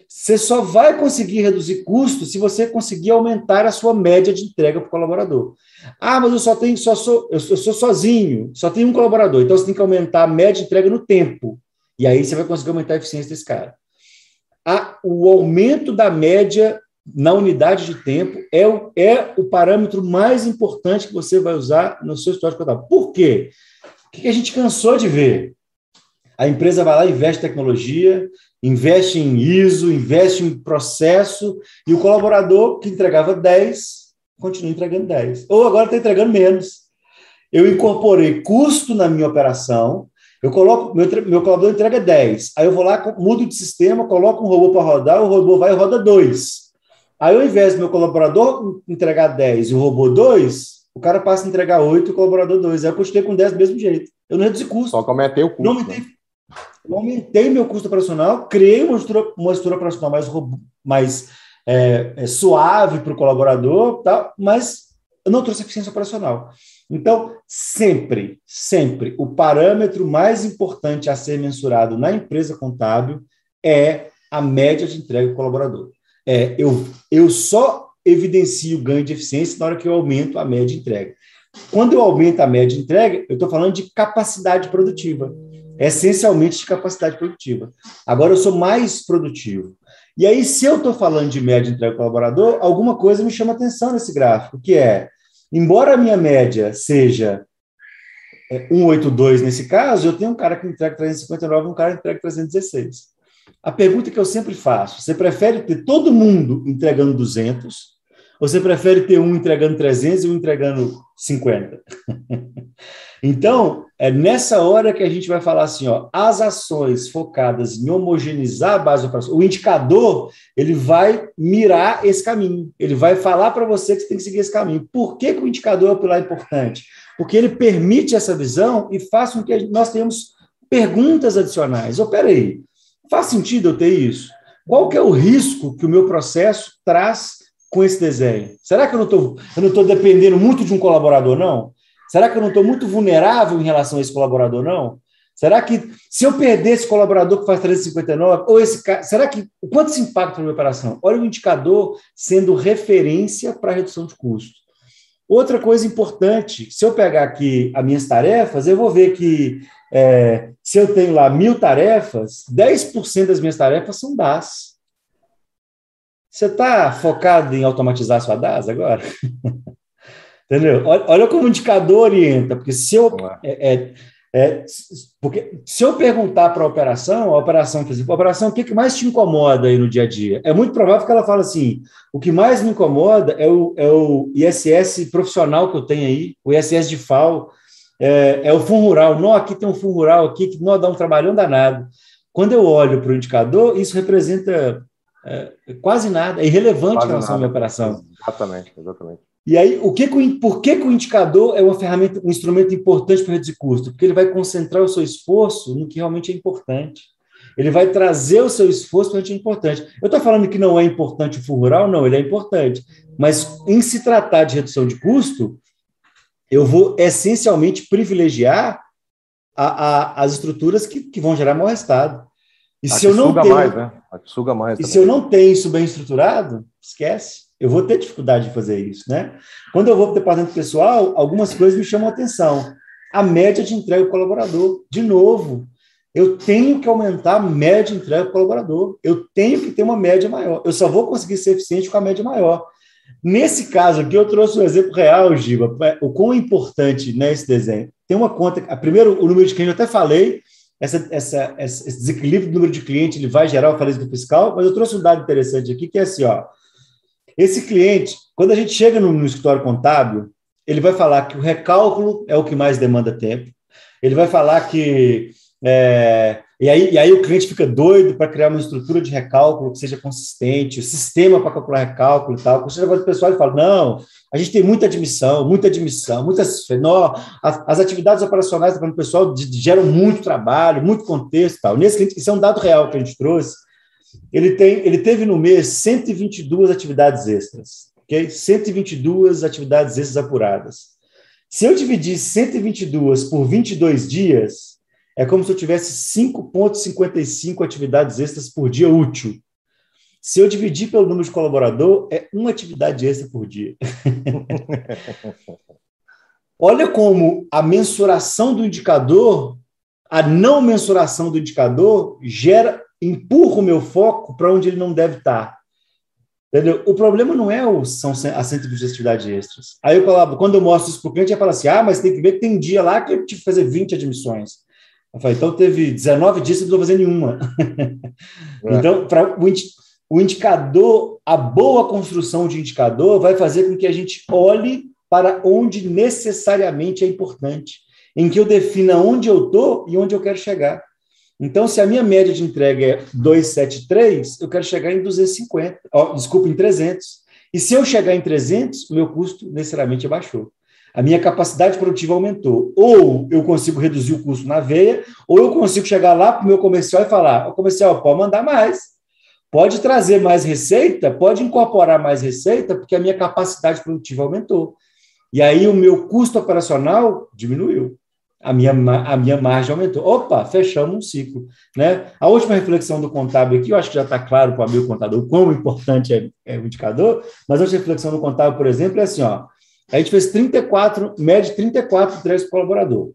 Você só vai conseguir reduzir custo se você conseguir aumentar a sua média de entrega para o colaborador. Ah, mas eu só tenho, só sou, eu sou sozinho, só tenho um colaborador, então você tem que aumentar a média de entrega no tempo. E aí você vai conseguir aumentar a eficiência desse cara. A, o aumento da média na unidade de tempo é o, é o parâmetro mais importante que você vai usar no seu histórico contábil. Por quê? O que a gente cansou de ver? A empresa vai lá, investe em tecnologia, investe em ISO, investe em processo, e o colaborador que entregava 10 continua entregando 10. Ou agora está entregando menos. Eu incorporei custo na minha operação, eu coloco, meu, meu colaborador entrega 10. Aí eu vou lá, mudo de sistema, coloco um robô para rodar, o robô vai e roda 2. Aí, ao invés do meu colaborador entregar 10 e o robô 2, o cara passa a entregar 8 e o colaborador 2. Aí eu continuei com 10 do mesmo jeito. Eu não reduzi custo. Só que aumentei o custo. Não aumentei, não aumentei meu custo operacional, criei uma estrutura, uma estrutura operacional mais, mais é, é, suave para o colaborador, tá? mas eu não trouxe eficiência operacional. Então, sempre, sempre, o parâmetro mais importante a ser mensurado na empresa contábil é a média de entrega do colaborador. É, eu, eu só evidencio ganho de eficiência na hora que eu aumento a média de entrega. Quando eu aumento a média de entrega, eu estou falando de capacidade produtiva, essencialmente de capacidade produtiva. Agora eu sou mais produtivo. E aí, se eu estou falando de média de entrega do colaborador, alguma coisa me chama atenção nesse gráfico, que é Embora a minha média seja 182 é, nesse caso, eu tenho um cara que entrega 359 e um cara que entrega 316. A pergunta que eu sempre faço: você prefere ter todo mundo entregando 200? Ou você prefere ter um entregando 300 e um entregando 50? então, é nessa hora que a gente vai falar assim: ó, as ações focadas em homogeneizar a base operacional, o indicador, ele vai mirar esse caminho, ele vai falar para você que você tem que seguir esse caminho. Por que, que o indicador é o pilar importante? Porque ele permite essa visão e faz com que nós tenhamos perguntas adicionais. Oh, peraí, faz sentido eu ter isso? Qual que é o risco que o meu processo traz com esse desenho? Será que eu não estou dependendo muito de um colaborador, não? Será que eu não estou muito vulnerável em relação a esse colaborador, não? Será que se eu perder esse colaborador que faz 359, ou esse cara, será que quanto isso impacta na minha operação? Olha o indicador sendo referência para redução de custo. Outra coisa importante, se eu pegar aqui as minhas tarefas, eu vou ver que é, se eu tenho lá mil tarefas, 10% das minhas tarefas são DAS. Você está focado em automatizar sua DAS agora? Entendeu? Olha, olha, como o indicador orienta, porque se eu. É, é, é, porque se eu perguntar para a operação, a operação, por exemplo, a operação, o que, que mais te incomoda aí no dia a dia? É muito provável que ela fale assim: o que mais me incomoda é o, é o ISS profissional que eu tenho aí, o ISS de FAO, é, é o fundo rural. Não, aqui tem um fundo rural aqui que não dá um trabalhão danado. Quando eu olho para o indicador, isso representa é, quase nada, é irrelevante quase em relação nada. à minha operação. Exatamente, exatamente. E aí, o que, por que, que o indicador é uma ferramenta, um instrumento importante para reduzir custo? Porque ele vai concentrar o seu esforço no que realmente é importante. Ele vai trazer o seu esforço para o que é importante. Eu estou falando que não é importante o fundo rural? Não, ele é importante. Mas em se tratar de redução de custo, eu vou essencialmente privilegiar a, a, as estruturas que, que, vão gerar maior resultado. E a se eu não tenho, mais, né? A que suga mais. E também. se eu não tenho isso bem estruturado, esquece. Eu vou ter dificuldade de fazer isso, né? Quando eu vou para o departamento pessoal, algumas coisas me chamam a atenção. A média de entrega do colaborador, de novo, eu tenho que aumentar a média de entrega do colaborador. Eu tenho que ter uma média maior. Eu só vou conseguir ser eficiente com a média maior. Nesse caso aqui, eu trouxe um exemplo real, Giba, o quão importante né, esse desenho. Tem uma conta, a primeiro, o número de clientes, eu até falei, essa, essa, esse desequilíbrio do número de clientes ele vai gerar o falecimento fiscal, mas eu trouxe um dado interessante aqui, que é assim, ó, esse cliente, quando a gente chega no, no escritório contábil, ele vai falar que o recálculo é o que mais demanda tempo, ele vai falar que é, e aí, e aí o cliente fica doido para criar uma estrutura de recálculo que seja consistente, o sistema para calcular recálculo e tal. Quando você o pessoal e fala, não, a gente tem muita admissão, muita admissão, muitas. Não, as, as atividades operacionais do pessoal geram muito trabalho, muito contexto e tal. Nesse cliente, isso é um dado real que a gente trouxe. Ele, tem, ele teve no mês 122 atividades extras, ok? 122 atividades extras apuradas. Se eu dividir 122 por 22 dias, é como se eu tivesse 5,55 atividades extras por dia útil. Se eu dividir pelo número de colaborador, é uma atividade extra por dia. Olha como a mensuração do indicador, a não mensuração do indicador, gera, empurra o meu foco para onde ele não deve estar. Entendeu? O problema não é o, são as 120 atividades extras. Aí eu coloco, quando eu mostro isso para o cliente, ele fala assim: ah, mas tem que ver que tem dia lá que eu tive que fazer 20 admissões. Eu falei, então teve 19 dias e não estou fazendo nenhuma. É. então, o, o indicador, a boa construção de indicador vai fazer com que a gente olhe para onde necessariamente é importante, em que eu defina onde eu estou e onde eu quero chegar. Então, se a minha média de entrega é 273, eu quero chegar em 250, oh, desculpa, em 300. E se eu chegar em 300, o meu custo necessariamente baixou a minha capacidade produtiva aumentou. Ou eu consigo reduzir o custo na veia, ou eu consigo chegar lá para o meu comercial e falar: o comercial pode mandar mais, pode trazer mais receita, pode incorporar mais receita, porque a minha capacidade produtiva aumentou. E aí o meu custo operacional diminuiu. A minha, a minha margem aumentou. Opa, fechamos um ciclo. Né? A última reflexão do contábil aqui, eu acho que já está claro para o amigo contador quão importante é, é o indicador, mas a reflexão do contábil, por exemplo, é assim: ó, a gente fez 34, média 34 entregas por colaborador.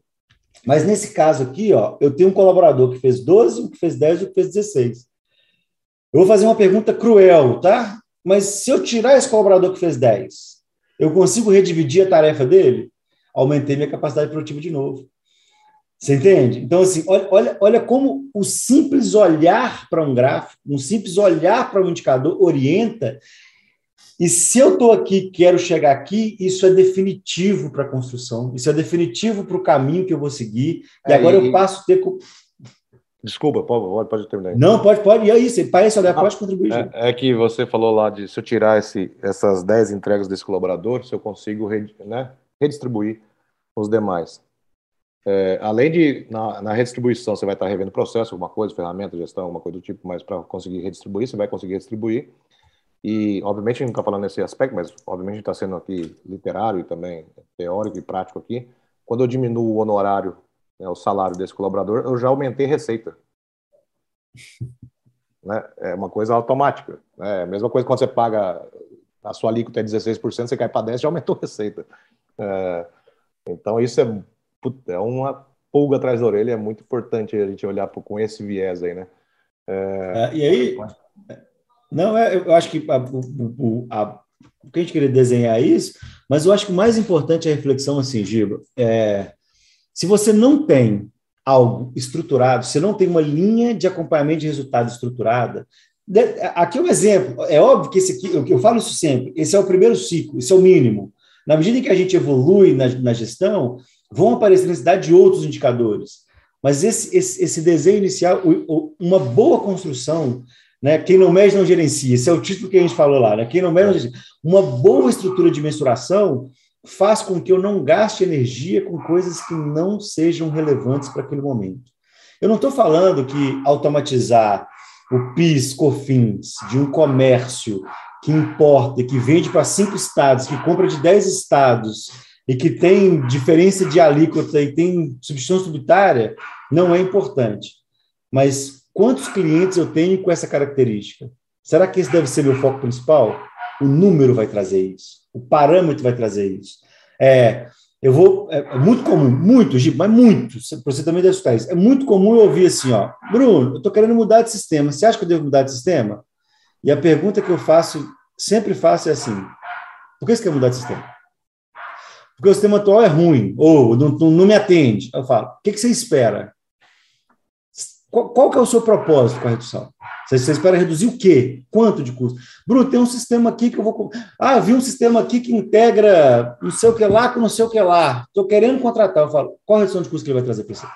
Mas nesse caso aqui, ó, eu tenho um colaborador que fez 12, um que fez 10 e um que fez 16. Eu vou fazer uma pergunta cruel, tá? Mas se eu tirar esse colaborador que fez 10, eu consigo redividir a tarefa dele? Aumentei minha capacidade produtiva de novo. Você entende? Então, assim, olha, olha, olha como o simples olhar para um gráfico, um simples olhar para um indicador orienta e se eu estou aqui, quero chegar aqui, isso é definitivo para a construção, isso é definitivo para o caminho que eu vou seguir. E é, agora e... eu passo a ter. Desculpa, pode, pode terminar. Não, pode, pode. E é isso, para esse olhar, pode contribuir. É, é, que você falou lá de se eu tirar esse, essas 10 entregas desse colaborador, se eu consigo né, redistribuir os demais. É, além de, na, na, redistribuição, você vai estar revendo processo, alguma coisa, ferramenta, gestão, alguma coisa do tipo, mas para conseguir redistribuir, você vai conseguir redistribuir. E, obviamente, a gente não está falando nesse aspecto, mas, obviamente, a está sendo aqui literário e também teórico e prático aqui. Quando eu diminuo o honorário, né, o salário desse colaborador, eu já aumentei receita. né? É uma coisa automática. Né? É a mesma coisa quando você paga a sua alíquota é 16%, você cai para 10%, já aumentou a receita. É, então, isso é, é uma pulga atrás da orelha, é muito importante a gente olhar com esse viés aí, né? É, é, e aí, não, é, eu acho que a, o, a, o que a gente queria desenhar é isso, mas eu acho que o mais importante é a reflexão assim, Giba, é, se você não tem algo estruturado, se não tem uma linha de acompanhamento de resultado estruturada, aqui é um exemplo, é óbvio que esse aqui, eu, eu falo isso sempre, esse é o primeiro ciclo, esse é o mínimo. Na medida em que a gente evolui na, na gestão, vão aparecer necessidade de outros indicadores. Mas esse, esse, esse desenho inicial, uma boa construção, né? Quem não mede não gerencia. Esse é o título que a gente falou lá, né? Quem não mede não gerencia. Uma boa estrutura de mensuração faz com que eu não gaste energia com coisas que não sejam relevantes para aquele momento. Eu não estou falando que automatizar o PIS, COFINS de um comércio que importa, que vende para cinco estados, que compra de dez estados e que tem diferença de alíquota e tem substituição tributária, não é importante. Mas quantos clientes eu tenho com essa característica? Será que esse deve ser meu foco principal? O número vai trazer isso, o parâmetro vai trazer isso. É, eu vou, é, é muito comum, muito, Giba, mas muito, você também deve escutar isso. É muito comum eu ouvir assim, ó, Bruno, eu estou querendo mudar de sistema. Você acha que eu devo mudar de sistema? E a pergunta que eu faço, sempre faço é assim: por que você quer mudar de sistema? Porque o sistema atual é ruim, ou não, não, me atende. Eu falo, o que, que você espera? Qual, qual, que é o seu propósito com a redução? Você, você, espera reduzir o quê? Quanto de custo? Bruno, tem um sistema aqui que eu vou... Ah, vi um sistema aqui que integra não sei o que lá com não sei o que lá. Estou querendo contratar. Eu falo, qual a redução de custo que ele vai trazer para você?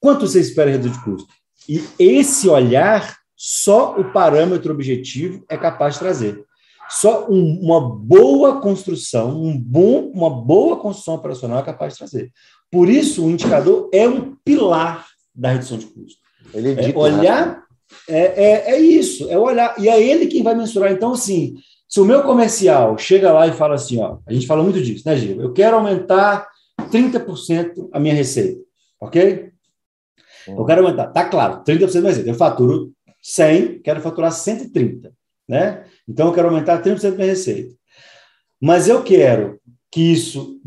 Quanto você espera reduzir de custo? E esse olhar, só o parâmetro objetivo é capaz de trazer. Só um, uma boa construção, um bom, uma boa construção operacional é capaz de trazer. Por isso, o indicador é um pilar da redução de custo. Ele é, olhar é, é, é, isso, é olhar. E é ele quem vai mensurar. Então, assim, se o meu comercial chega lá e fala assim, ó, a gente fala muito disso, né, Gil? Eu quero aumentar 30% a minha receita, ok? Eu quero aumentar, tá claro, 30% mais receita. Eu faturo 100, quero faturar 130 né? Então eu quero aumentar 30% da minha receita. Mas eu quero que isso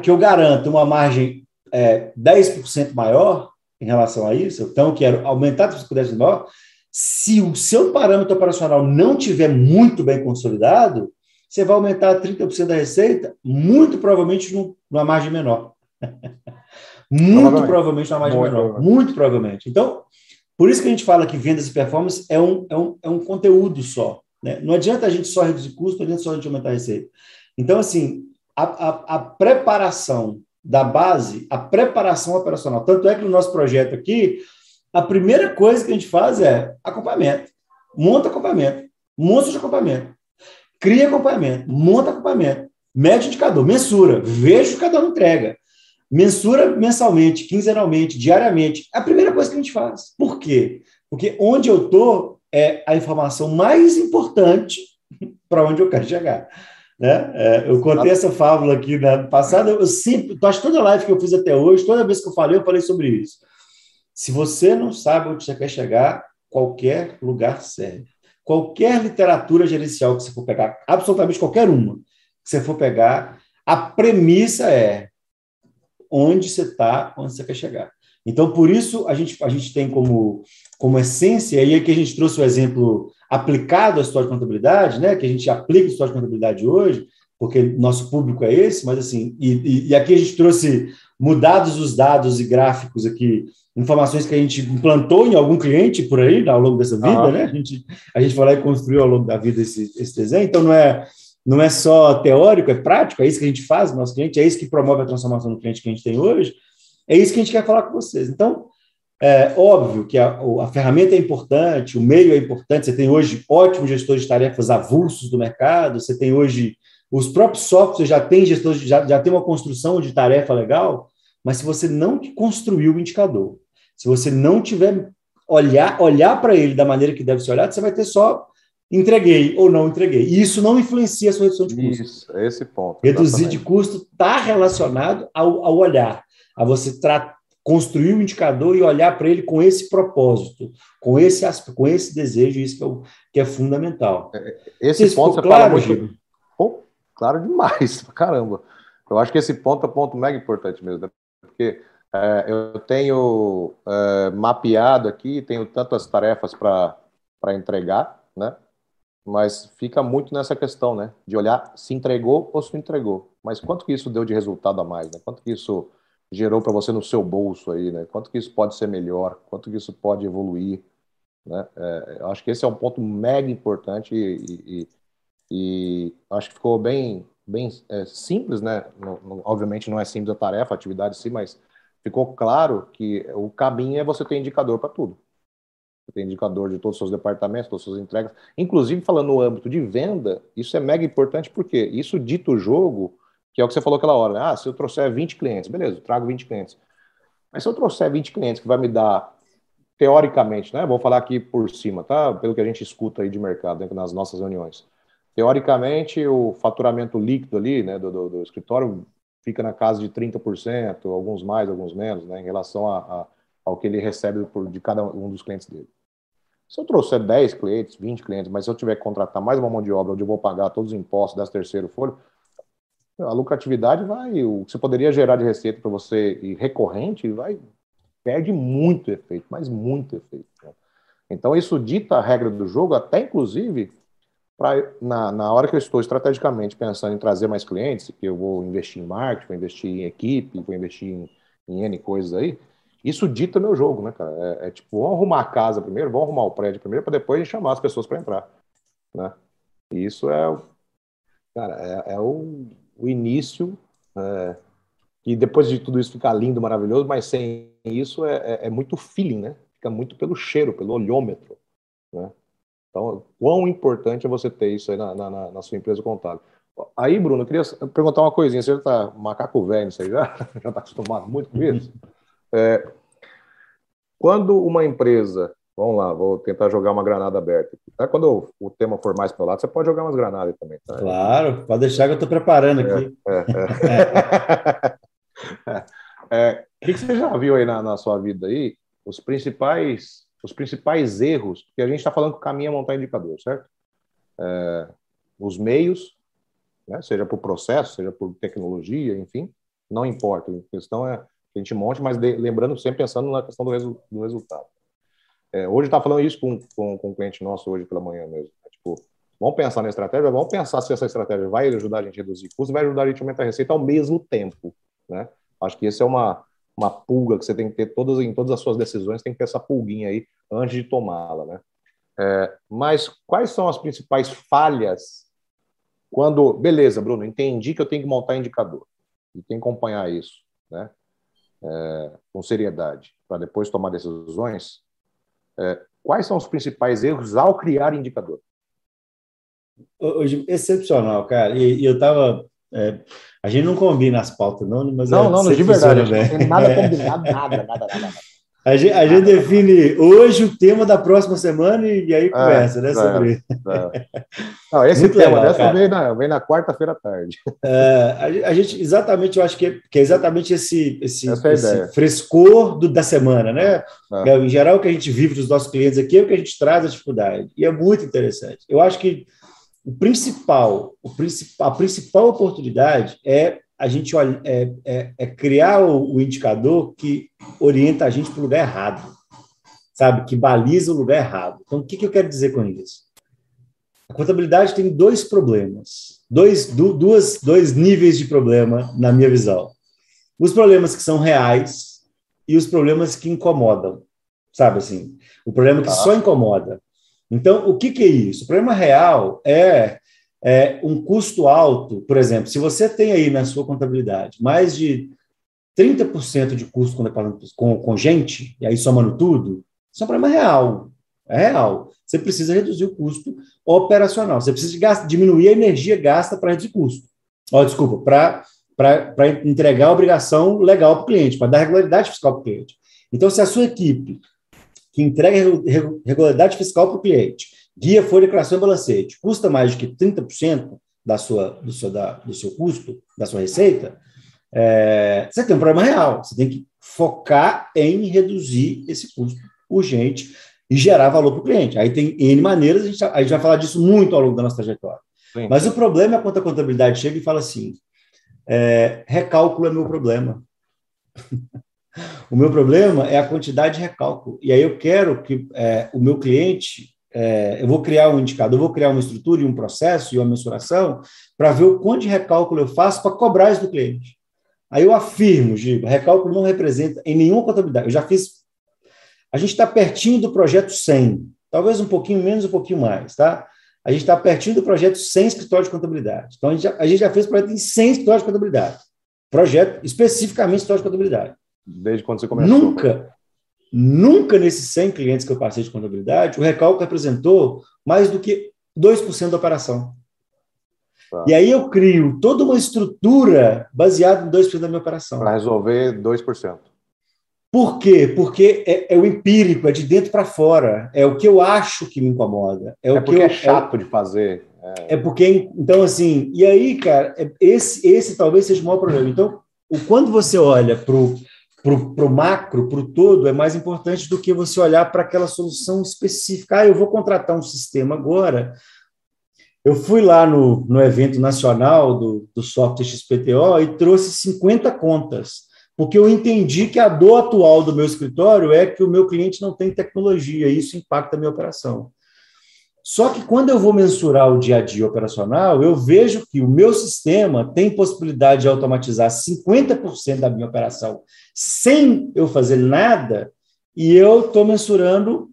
que eu garanta uma margem é, 10% maior em relação a isso, então eu quero aumentar 10% maior. Se o seu parâmetro operacional não tiver muito bem consolidado, você vai aumentar 30% da receita, muito provavelmente numa margem menor. muito provavelmente, provavelmente numa margem muito menor. Provavelmente. Muito provavelmente. Então, por isso que a gente fala que vendas e performance é um, é um, é um conteúdo só. Né? Não adianta a gente só reduzir custo, não adianta só a gente aumentar a receita. Então, assim, a, a, a preparação da base, a preparação operacional. Tanto é que no nosso projeto aqui, a primeira coisa que a gente faz é acompanhamento. Monta acompanhamento, monstro de acompanhamento, cria acompanhamento, monta acompanhamento, mede indicador, mensura, veja o que cada um entrega. Mensura mensalmente, quinzenalmente, diariamente. É a primeira coisa que a gente faz. Por quê? Porque onde eu estou, é a informação mais importante para onde eu quero chegar. Né? É, eu contei essa fábula aqui na passada, eu sempre, acho toda live que eu fiz até hoje, toda vez que eu falei, eu falei sobre isso. Se você não sabe onde você quer chegar, qualquer lugar serve. Qualquer literatura gerencial que você for pegar, absolutamente qualquer uma que você for pegar, a premissa é onde você está, onde você quer chegar. Então, por isso, a gente, a gente tem como como essência, e aqui a gente trouxe o exemplo aplicado à história de contabilidade, né, que a gente aplica a história de contabilidade hoje, porque nosso público é esse, mas assim, e, e aqui a gente trouxe, mudados os dados e gráficos aqui, informações que a gente implantou em algum cliente por aí, ao longo dessa vida, ah. né, a gente, a gente foi lá e construiu ao longo da vida esse, esse desenho, então não é, não é só teórico, é prático, é isso que a gente faz no nosso cliente, é isso que promove a transformação do cliente que a gente tem hoje, é isso que a gente quer falar com vocês. Então, é óbvio que a, a, ferramenta é importante, o meio é importante. Você tem hoje ótimos gestores de tarefas avulsos do mercado, você tem hoje os próprios softwares já têm gestores, já, já tem uma construção de tarefa legal, mas se você não construiu o indicador, se você não tiver olhar, olhar para ele da maneira que deve ser olhado, você vai ter só entreguei ou não entreguei. E isso não influencia a sua redução de custo. Isso, esse ponto. Reduzir exatamente. de custo está relacionado ao, ao olhar, a você construir o indicador e olhar para ele com esse propósito, com esse com esse desejo, isso que é, o, que é fundamental. É, esse Isso ponto você claro, fala muito... Pô, claro demais, caramba. Eu acho que esse ponto é ponto mega importante mesmo, né? porque é, eu tenho é, mapeado aqui, tenho tantas tarefas para entregar, né? Mas fica muito nessa questão, né? De olhar se entregou ou se entregou. Mas quanto que isso deu de resultado a mais, né? Quanto que isso gerou para você no seu bolso aí, né? Quanto que isso pode ser melhor? Quanto que isso pode evoluir? Né? É, acho que esse é um ponto mega importante e, e, e acho que ficou bem, bem é, simples, né? No, no, obviamente não é simples a tarefa, a atividade sim, mas ficou claro que o caminho é você ter indicador para tudo. Você tem indicador de todos os seus departamentos, todas as suas entregas. Inclusive, falando no âmbito de venda, isso é mega importante porque isso dita o jogo, que é o que você falou aquela hora, né? Ah, se eu trouxer 20 clientes, beleza, eu trago 20 clientes. Mas se eu trouxer 20 clientes que vai me dar, teoricamente, né? Vou falar aqui por cima, tá? Pelo que a gente escuta aí de mercado dentro das nossas reuniões. Teoricamente, o faturamento líquido ali, né, do, do, do escritório fica na casa de 30%, alguns mais, alguns menos, né, em relação a, a, ao que ele recebe por, de cada um dos clientes dele. Se eu trouxer 10 clientes, 20 clientes, mas se eu tiver que contratar mais uma mão de obra onde eu vou pagar todos os impostos das terceiro folho, a lucratividade vai, o que você poderia gerar de receita para você e recorrente, vai perde muito efeito, mas muito efeito. Né? Então isso dita a regra do jogo, até inclusive para na, na hora que eu estou estrategicamente pensando em trazer mais clientes, que eu vou investir em marketing, vou investir em equipe, vou investir em, em N coisas aí, isso dita meu jogo, né, cara? É, é tipo, vamos arrumar a casa primeiro, vamos arrumar o prédio primeiro, para depois chamar as pessoas para entrar, né? E isso é, cara, é, é o, o, início, é, e depois de tudo isso ficar lindo, maravilhoso, mas sem isso é, é, é muito feeling, né? Fica muito pelo cheiro, pelo olhômetro, né? Então, quão importante é você ter isso aí na, na, na sua empresa contábil. Aí, Bruno, eu queria perguntar uma coisinha. Você já está macaco velho aí, já? Já está acostumado muito com isso? É, quando uma empresa... Vamos lá, vou tentar jogar uma granada aberta. Tá? Quando o, tema for mais para o lado, você pode jogar umas granadas também. Tá? Claro, pode deixar que eu estou preparando aqui. É, é, é. é, o que, você já viu aí na, na sua vida aí? Os principais os principais erros, porque a gente está falando que o caminho é montar indicador, certo? É, os meios, né, seja por processo, seja por tecnologia, enfim, não importa. A questão é que a gente monte, mas de, lembrando, sempre pensando na questão do, resu, do resultado. É, hoje está falando isso com, com, com um cliente nosso hoje pela manhã mesmo. É, tipo, vamos pensar na estratégia, vamos pensar se essa estratégia vai ajudar a gente a reduzir custos, vai ajudar a gente a aumentar a receita ao mesmo tempo, né? Acho que esse é uma uma pulga que você tem que ter todas em todas as suas decisões, tem que ter essa pulguinha aí antes de tomá-la, né? É, mas quais são as principais falhas quando, beleza, Bruno, entendi que eu tenho que montar indicador e tenho que acompanhar isso, né? É, com seriedade para depois tomar decisões. É, quais são os principais erros ao criar indicador? Hoje, excepcional, cara. E, e eu estava é, a gente não combina as pautas, não, mas. Não, é, não, não, de verdade. Não tem nada combinado, nada, nada, nada. nada. A gente, a gente define hoje o tema da próxima semana e, e aí conversa, é, né, sobre é, é. Não, esse Muito tema legal, dessa vem na, vem na quarta-feira à tarde. É, a, a, gente, exatamente, eu acho que é, que é exatamente esse, esse, é esse frescor do, da semana, né? É. Em geral, o que a gente vive dos nossos clientes aqui é o que a gente traz a dificuldade. E é muito interessante. Eu acho que o principal, o principal, a principal oportunidade é a gente é, é, é criar o, o, indicador que orienta a gente para o lugar errado, sabe? Que baliza o lugar errado. Então, o que, que eu quero dizer com isso? A contabilidade tem dois problemas, dois, du, duas, dois níveis de problema, na minha visão. Os problemas que são reais e os problemas que incomodam, sabe assim? O problema que ah. só incomoda. Então, o que, que é isso? O problema real é, é um custo alto. Por exemplo, se você tem aí na sua contabilidade mais de 30% de custo com, com gente, e aí somando tudo, isso é um problema real. É real. Você precisa reduzir o custo operacional. Você precisa diminuir a energia gasta para reduzir custo. Oh, desculpa, para entregar a obrigação legal para o cliente, para dar regularidade fiscal para o cliente. Então, se a sua equipe que entrega regularidade fiscal para o cliente, guia folha, declaração e balancete, custa mais do que 30% da sua, do, seu, da, do seu custo, da sua receita, é, você tem um problema real. Você tem que focar em reduzir esse custo urgente e gerar valor para o cliente. Aí tem N maneiras, a gente, a gente vai falar disso muito ao longo da nossa trajetória. Sim. Mas o problema é quando a contabilidade chega e fala assim: é, recálculo é meu problema. o meu problema é a quantidade de recálculo. E aí eu quero que é, o meu cliente, é, eu vou criar um indicador, eu vou criar uma estrutura e um processo e uma mensuração para ver o quanto de recálculo eu faço para cobrar isso do cliente. Aí eu afirmo, Giba, recálculo não representa em nenhuma contabilidade. Eu já fiz. A gente está pertinho do projeto 100, talvez um pouquinho menos, um pouquinho mais, tá? A gente está pertinho do projeto 100 escritórios de contabilidade. Então, a gente já, a gente já fez projeto em 100 escritórios de contabilidade. Projeto especificamente escritórios de contabilidade. Desde quando você começou? Nunca, nunca nesses 100 clientes que eu passei de contabilidade, o recálculo representou mais do que 2% da operação. Tá. E aí eu crio toda uma estrutura baseada em 2% da minha operação. Para resolver 2%. Por quê? Porque é, é o empírico, é de dentro para fora. É o que eu acho que me incomoda. É, o é porque que eu, é chato é, de fazer. É. é. porque, então, assim, e aí, cara, é, esse, esse talvez seja o maior problema. Então, o, quando você olha para o macro, para o todo, é mais importante do que você olhar para aquela solução específica. Ah, eu vou contratar um sistema agora eu fui lá no, no evento nacional do, do software XPTO e trouxe 50 contas, porque eu entendi que a dor atual do meu escritório é que o meu cliente não tem tecnologia, e isso impacta a minha operação. Só que quando eu vou mensurar o dia a dia operacional, eu vejo que o meu sistema tem possibilidade de automatizar 50% da minha operação sem eu fazer nada, e eu estou mensurando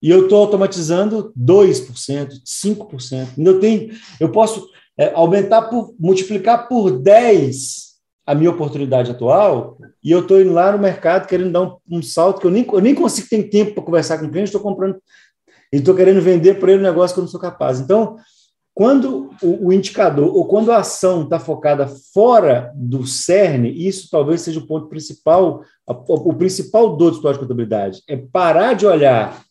e eu estou automatizando 2%, 5%. Eu, tenho, eu posso é, aumentar por, multiplicar por 10 a minha oportunidade atual, e eu estou indo lá no mercado querendo dar um, um, salto que eu nem, eu nem consigo ter tempo para conversar com o cliente, estou comprando e estou querendo vender para ele um negócio que eu não sou capaz. Então, quando o, o indicador, ou quando a ação está focada fora do CERN, isso talvez seja o ponto principal, o, o principal do história de contabilidade, é parar de olhar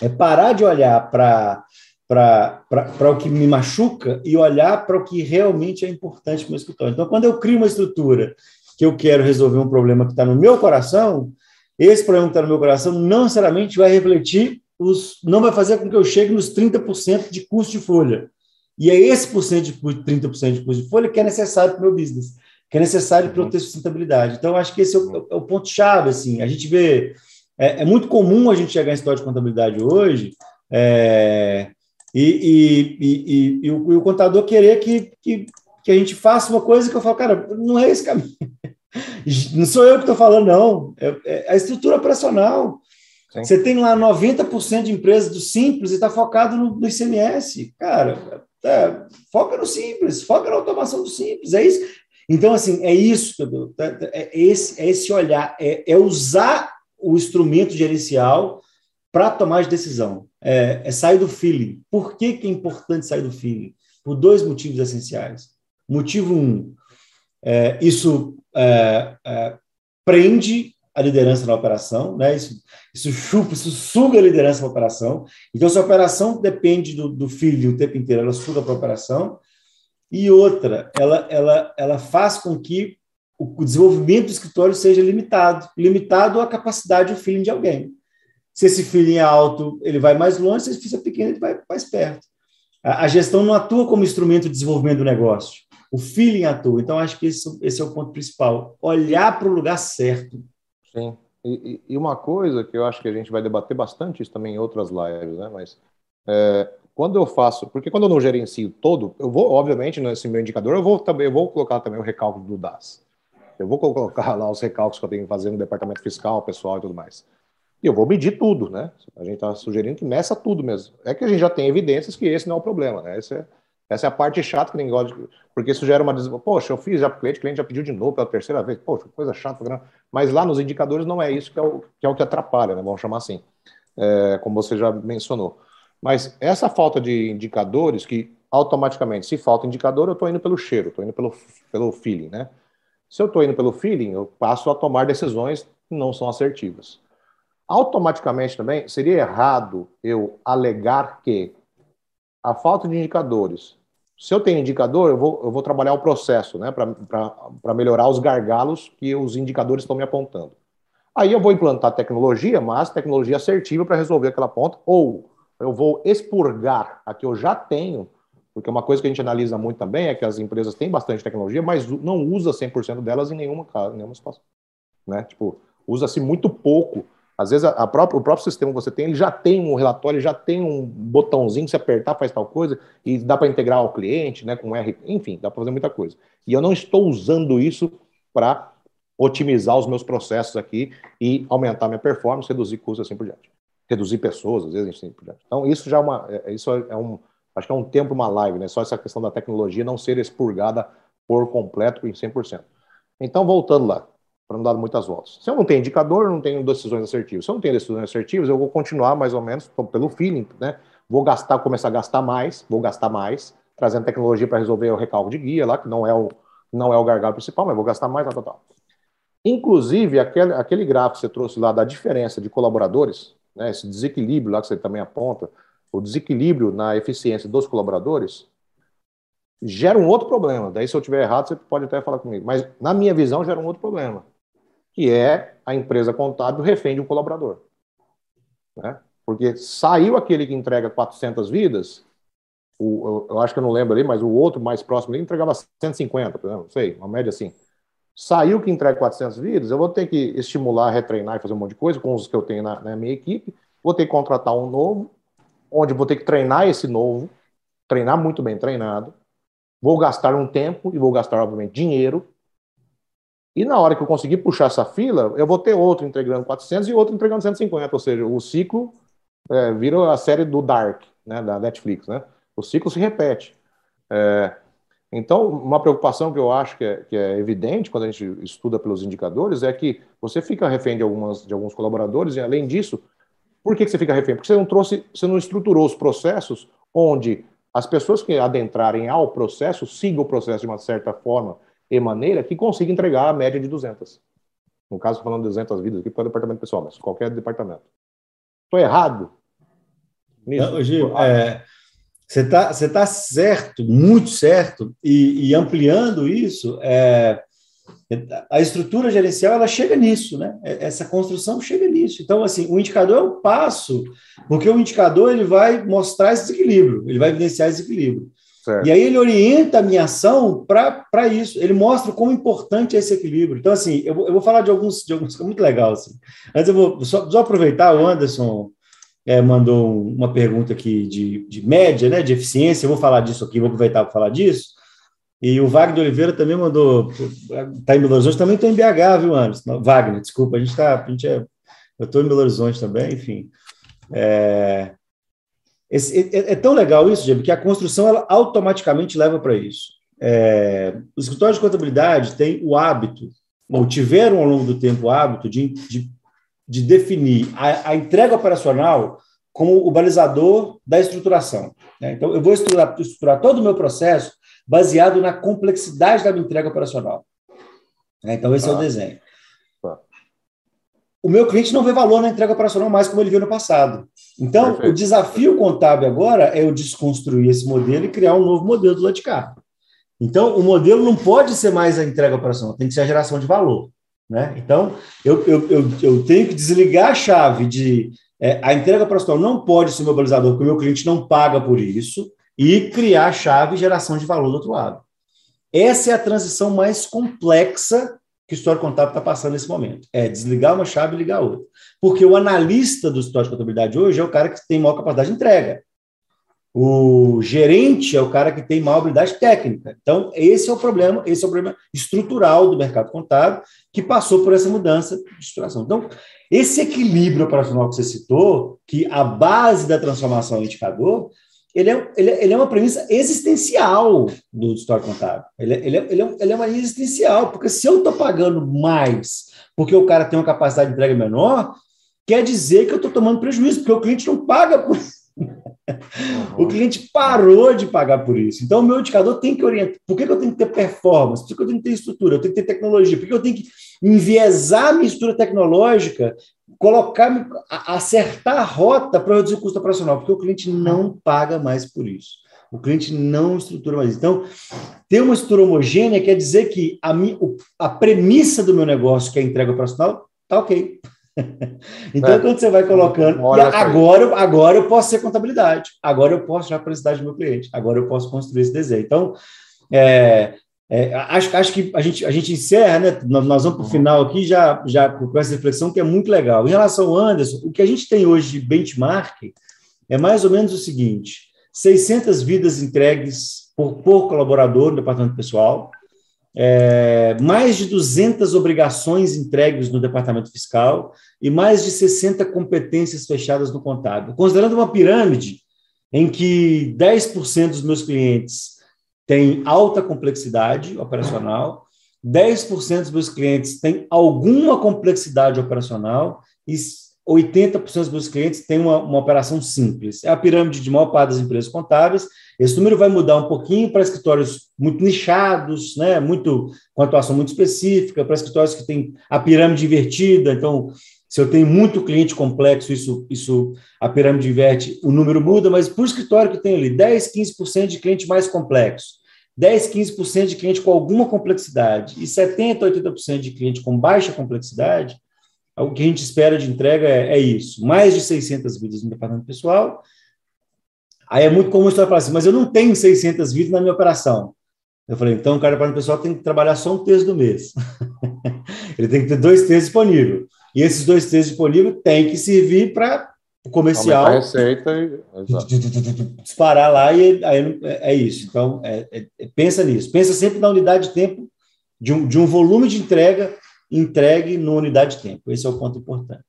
é parar de olhar para para o que me machuca e olhar para o que realmente é importante para o meu escritório. Então, quando eu crio uma estrutura que eu quero resolver um problema que está no meu coração, esse problema que está no meu coração não necessariamente vai refletir, os, não vai fazer com que eu chegue nos 30% de custo de folha. E é esse por cento de 30% de custo de folha que é necessário para o meu business, que é necessário para eu ter sustentabilidade. Então, acho que esse é o, é o ponto-chave. Assim. A gente vê é, é muito comum a gente chegar em história de contabilidade hoje é, e, e, e, e, o, e, o, contador querer que, que, que, a gente faça uma coisa que eu falo, cara, não é esse caminho. Não sou eu que estou falando, não. É, é, a estrutura operacional. Você tem lá 90% de empresas do Simples e está focado no, no ICMS. Cara, é, foca no Simples, foca na automação do Simples. É isso. Então, assim, é isso que eu é, esse, é esse olhar, é, é usar o instrumento gerencial para tomar de decisão. É, é, sair do feeling. Por que, que é importante sair do feeling? Por dois motivos essenciais. Motivo um, é, isso é, é prende a liderança na operação, né? isso, isso chupa, isso suga a liderança para a operação. Então, se a operação depende do, do feeling o tempo inteiro, ela suga para a operação. E outra, ela, ela, ela faz com que o desenvolvimento do escritório seja limitado, limitado à capacidade, o feeling de alguém. Se esse feeling é alto, ele vai mais longe, se esse feeling é pequeno, ele vai mais perto. A, a, gestão não atua como instrumento de desenvolvimento do negócio. O feeling atua. Então, acho que esse, esse é o ponto principal. Olhar para o lugar certo. Sim. E, e, uma coisa que eu acho que a gente vai debater bastante isso também em outras lives, né? Mas é, quando eu faço, porque quando eu não gerencio todo, eu vou, obviamente, nesse meu indicador, eu vou também, eu vou colocar também o recálculo do DAS. Eu vou colocar lá os recalques que eu tenho que fazer no departamento fiscal, pessoal e tudo mais. E eu vou medir tudo, né? A gente está sugerindo que meça tudo mesmo. É que a gente já tem evidências que esse não é o problema, né? Esse é, essa é a parte chata que ninguém gosta, de, porque isso gera uma. Poxa, eu fiz já para o cliente, o cliente já pediu de novo pela terceira vez. Poxa, coisa chata. Mas lá nos indicadores não é isso que é o que, é o que atrapalha, né? Vamos chamar assim, é, como você já mencionou. Mas essa falta de indicadores, que automaticamente, se falta indicador, eu estou indo pelo cheiro, estou indo pelo, pelo feeling, né? Se eu estou indo pelo feeling, eu passo a tomar decisões que não são assertivas. Automaticamente também seria errado eu alegar que a falta de indicadores. Se eu tenho indicador, eu vou, eu vou trabalhar o processo né, para melhorar os gargalos que os indicadores estão me apontando. Aí eu vou implantar tecnologia, mas tecnologia assertiva para resolver aquela ponta, ou eu vou expurgar a que eu já tenho, porque uma coisa que a gente analisa muito também é que as empresas têm bastante tecnologia, mas não usa 100% delas em nenhuma, em nenhuma situação. Né? Tipo, usa-se muito pouco. Às vezes, a, própria, o próprio sistema que você tem, ele já tem um relatório, já tem um botãozinho que se apertar faz tal coisa, e dá para integrar ao cliente, né, com R, enfim, dá para fazer muita coisa. E eu não estou usando isso para otimizar os meus processos aqui e aumentar minha performance, reduzir custos assim por diante. Reduzir pessoas, às vezes, assim por diante. Então, isso já é uma. É, isso é um. Acho que é um tempo, uma live, né? Só essa questão da tecnologia não ser expurgada por completo em 100%. Então, voltando lá, para não dar muitas voltas. Se eu não tenho indicador, eu não tenho decisões assertivas. Se eu não tenho decisões assertivas, eu vou continuar mais ou menos pelo feeling, né? Vou gastar, começar a gastar mais, vou gastar mais, trazendo tecnologia para resolver o recalque de guia lá, que não é o, não é o gargalo principal, mas vou gastar mais, tal, tal. Inclusive, aquele, aquele gráfico que você trouxe lá da diferença de colaboradores, né, esse desequilíbrio lá que você também aponta, o desequilíbrio na eficiência dos colaboradores, gera um outro problema. Daí, se eu tiver errado, você pode até falar comigo. Mas, na minha visão, gera um outro problema, que é a empresa contábil refém de um colaborador. Né? Porque saiu aquele que entrega 400 vidas, o, eu, acho que eu não lembro ali, mas o outro mais próximo ali entregava 150, por exemplo, não sei, uma média assim. Saiu que entrega 400 vídeos, eu vou ter que estimular, retreinar e fazer um monte de coisa com os que eu tenho na, na minha equipe. Vou ter que contratar um novo, onde vou ter que treinar esse novo, treinar muito bem treinado. Vou gastar um tempo e vou gastar, obviamente, dinheiro. E na hora que eu conseguir puxar essa fila, eu vou ter outro entregando 400 e outro entregando 150. Ou seja, o ciclo é, vira a série do Dark, né, da Netflix. Né? O ciclo se repete. É, então, uma preocupação que eu acho que é, que é, evidente quando a gente estuda pelos indicadores é que você fica refém de, algumas, de alguns colaboradores, e além disso, por que, que você fica refém? Porque você não trouxe, você não estruturou os processos onde as pessoas que adentrarem ao processo sigam o processo de uma certa forma e maneira que consiga entregar a média de 200. No caso, falando de 200 vidas aqui para o departamento pessoal, mas qualquer departamento. Estou errado? Nisso? Não, Gil, é, você está você tá certo, muito certo, e, e ampliando isso, é, a estrutura gerencial ela chega nisso, né? É, essa construção chega nisso. Então, assim, o indicador é o passo, porque o indicador ele vai mostrar esse desequilíbrio, ele vai evidenciar esse equilíbrio. Certo. E aí ele orienta a minha ação para isso. Ele mostra como importante é esse equilíbrio. Então, assim, eu vou, eu vou falar de alguns, de alguns, muito legal. Assim. Antes eu vou só, só aproveitar o Anderson é, mandou uma pergunta aqui de, de média, né, de eficiência. Eu vou falar disso aqui, vou aproveitar para falar disso. E o Wagner Oliveira também mandou, está em Belo Horizonte, também estou em BH, viu, Anderson? Wagner, desculpa, a gente está, a gente é, eu estou em Belo Horizonte também, enfim. É, esse, é, é, tão legal isso, Diego, que a construção ela automaticamente leva para isso. É, os escritórios de contabilidade têm o hábito, ou tiveram ao longo do tempo o hábito de, de de definir a, a entrega operacional como o balizador da estruturação. Né? Então, eu vou estruturar, estruturar, todo o meu processo baseado na complexidade da minha entrega operacional. Né? Então, esse ah. é o tá. desenho. Ah. O meu cliente não vê valor na entrega operacional mais como ele viu no passado. Então, Perfeito. o desafio contábil agora é eu desconstruir esse modelo e criar um novo modelo do lado de cá. Então, o modelo não pode ser mais a entrega operacional, tem que ser a geração de valor. Né? Então, eu, eu, eu, eu, tenho que desligar a chave de é, a entrega profissional não pode ser mobilizador, porque o meu cliente não paga por isso, e criar a chave geração de valor do outro lado. Essa é a transição mais complexa que o história contábil está passando nesse momento. É desligar uma chave e ligar outra. Porque o analista do história de contabilidade hoje é o cara que tem maior capacidade de entrega. O gerente é o cara que tem maior habilidade técnica. Então, esse é o problema, esse é o problema estrutural do mercado contábil que passou por essa mudança de estruturação. Então, esse equilíbrio operacional que você citou, que a base da transformação é indicador, ele é, ele, é, ele é uma premissa existencial do histórico contábil. Ele, é, ele, é, ele, é, ele é uma existencial, porque se eu estou pagando mais porque o cara tem uma capacidade de entrega menor, quer dizer que eu estou tomando prejuízo, porque o cliente não paga por isso. Uhum. O cliente parou de pagar por isso. Então, o meu indicador tem que orientar. Por que, que eu tenho que ter performance? Por que eu tenho que ter estrutura? Eu tenho que ter tecnologia? Por que eu tenho que enviesar a minha estrutura tecnológica, colocar, acertar a rota para reduzir o custo operacional? Porque o cliente não paga mais por isso. O cliente não estrutura mais. Então, ter uma estrutura homogênea quer dizer que a, a premissa do meu negócio, que é a entrega operacional, tá ok. então, é. quando você vai colocando. agora, agora eu posso ser contabilidade, agora eu posso já a felicidade do meu cliente, agora eu posso construir esse desenho. Então, é, é, acho, acho que a gente, a gente encerra, né? Nós vamos para o final aqui já, já com essa reflexão que é muito legal. Em relação ao Anderson, o que a gente tem hoje de benchmark é mais ou menos o seguinte: 600 vidas entregues por, por colaborador no departamento pessoal, é, mais de 200 obrigações entregues no departamento fiscal e mais de 60 competências fechadas no contábil. Considerando uma pirâmide em que 10% dos meus clientes tem alta complexidade operacional, 10% dos clientes têm alguma complexidade operacional e 80% dos clientes têm uma, uma, operação simples. É a pirâmide de maior parte das empresas contábeis. Esse número vai mudar um pouquinho para escritórios muito nichados, né? muito, com atuação muito específica, para escritórios que têm a pirâmide invertida. Então, se eu tenho muito cliente complexo, isso, isso a pirâmide inverte, o número muda, mas para o escritório que tem ali 10, 15% de cliente mais complexo, 10, 15% de cliente com alguma complexidade e 70, 80% de cliente com baixa complexidade, o que a gente espera de entrega é, é isso. Mais de 600 vidas no departamento pessoal. Aí é muito comum você falar assim, mas eu não tenho 600 vidas na minha operação. Eu falei, então o cara do departamento pessoal tem que trabalhar só um terço do mês. Ele tem que ter dois terços disponíveis. E esses dois terços disponíveis têm que servir para o comercial. A receita e... disparar lá e aí é, é isso. Então, é, é, pensa nisso. Pensa sempre na unidade de tempo de um, de um volume de entrega entregue na unidade de tempo. Esse é o ponto importante.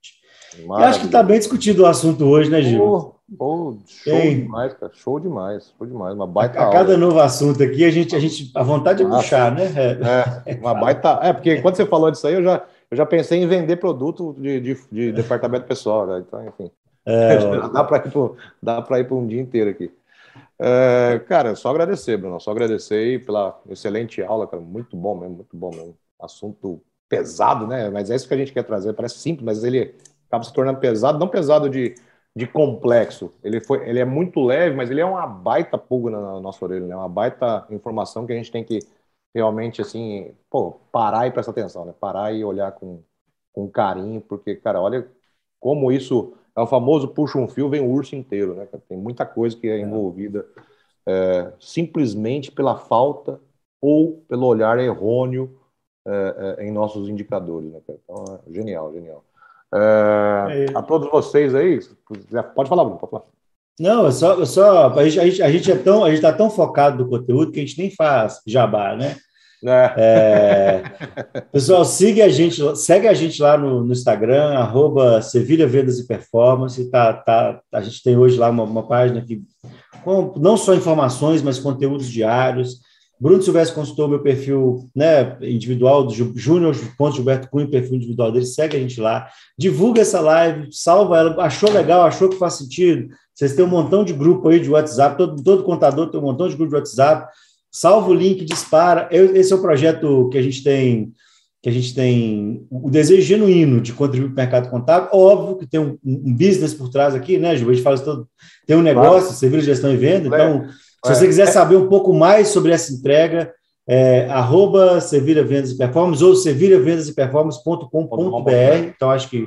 acho que está bem discutido o assunto hoje, né, Gil? Oh, oh, show Ei. demais, cara. Show demais, show demais. Uma baita a, a cada novo assunto aqui, a gente, a gente, a vontade é puxar, né? É, uma baita. É, porque quando você falou disso aí, eu já, eu já pensei em vender produto de, de, de departamento pessoal, né? Então, enfim. É, dá para ir para um dia inteiro aqui. É, cara, só agradecer, Bruno. Só agradecer pela excelente aula, cara. Muito bom mesmo, muito bom mesmo. Assunto pesado, né? Mas é isso que a gente quer trazer. Parece simples, mas ele acaba se tornando pesado, não pesado de, de complexo. Ele, foi, ele é muito leve, mas ele é uma baita pulga na nossa orelha, né? Uma baita informação que a gente tem que realmente, assim, pô, parar e prestar atenção, né? Parar e olhar com, com carinho, porque, cara, olha como isso é o famoso puxa um fio, vem o urso inteiro, né? Tem muita coisa que é, é. envolvida é, simplesmente pela falta ou pelo olhar errôneo é, é, em nossos indicadores. Né, então, é genial, genial. É, a todos vocês aí, pode falar, Bruno, pode falar. Não, é só, é só a, gente, a, gente, a gente é tão, a gente está tão focado no conteúdo que a gente nem faz jabá, né? É. É, pessoal, siga a gente, segue a gente lá no, no Instagram, arroba Sevilha Vendas e Performance. Tá, tá, a gente tem hoje lá uma, uma página que com não só informações, mas conteúdos diários. Bruno Silvestre consultou meu perfil né, individual, do Júnior Gilberto Cunha, perfil individual dele, segue a gente lá, divulga essa live, salva ela, achou legal, achou que faz sentido. Vocês têm um montão de grupo aí de WhatsApp, todo, todo contador tem um montão de grupo de WhatsApp, salva o link, dispara. Eu, esse é o projeto que a gente tem, que a gente tem o desejo genuíno de contribuir para o mercado contábil. Óbvio que tem um, um business por trás aqui, né, Gil? A gente fala todo, tem um negócio, claro. serviço de gestão e venda, então se você quiser saber um pouco mais sobre essa entrega, é, arroba Sevilha Vendas e Performance ou sevilhavendaseperformance.com.br. Então, acho que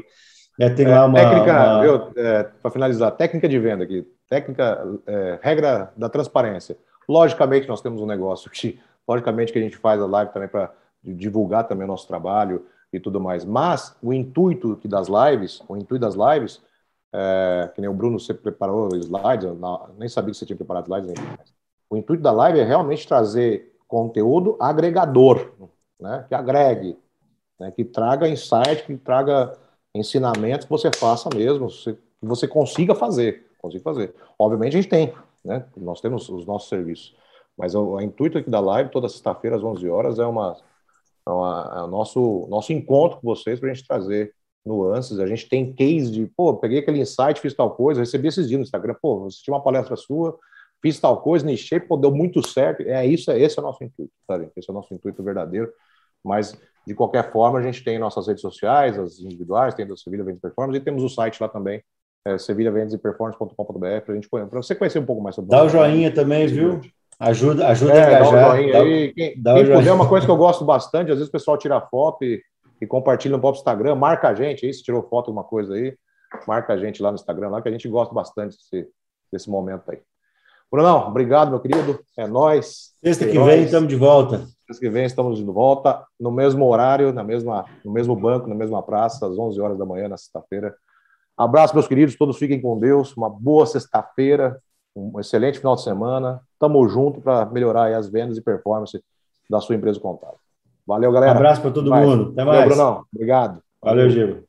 é, tem lá uma. Técnica, uma... é, para finalizar, técnica de venda aqui, técnica, é, regra da transparência. Logicamente, nós temos um negócio que, logicamente, que a gente faz a live também para divulgar também o nosso trabalho e tudo mais. Mas o intuito das lives, o intuito das lives é, que nem o Bruno você preparou slides, não, nem sabia que você tinha preparado slides. O intuito da live é realmente trazer conteúdo agregador, né, que agregue, né, que traga insight, que traga ensinamentos que você faça mesmo, que você consiga fazer, consiga fazer. Obviamente a gente tem, né, nós temos os nossos serviços, mas o, o intuito aqui da live, toda sexta-feira às 11 horas, é, uma, é, uma, é o nosso, nosso encontro com vocês para a gente trazer nuances. A gente tem case de, pô, peguei aquele insight, fiz tal coisa, recebi esses dias no Instagram, pô, assisti uma palestra sua, fiz tal coisa, nichei, pô, deu muito certo. É isso, é esse é o nosso intuito, sabe? Esse é o nosso intuito verdadeiro. Mas, de qualquer forma, a gente tem nossas redes sociais, as individuais, tem do Sevilha Vendas Performance, e temos o site lá também, é, sevilhavendaseperformance.com.br, para gente para você conhecer um pouco mais sobre Dá o joinha também, viu? Ajuda, ajuda é, a engajar. Dá, um joinha dá, aí. Quem, dá quem puder, é uma coisa que eu gosto bastante, às vezes o pessoal tira foto e e compartilha no próprio Instagram. Marca a gente aí, se tirou foto alguma coisa aí, marca a gente lá no Instagram, lá que a gente gosta bastante desse, desse momento aí. Brunão, obrigado, meu querido. É nós. Sexta que vem estamos de volta. Sexta que vem estamos de volta, no mesmo horário, na mesma, no mesmo banco, na mesma praça, às 11 horas da manhã, na sexta-feira. Abraço, meus queridos, todos fiquem com Deus. Uma boa sexta-feira, um excelente final de semana. Tamo junto para melhorar as vendas e performance da sua empresa contábil. Valeu, galera. Um abraço para todo Vai. mundo. Até mais. Valeu, Brunão. Obrigado. Valeu, Gil.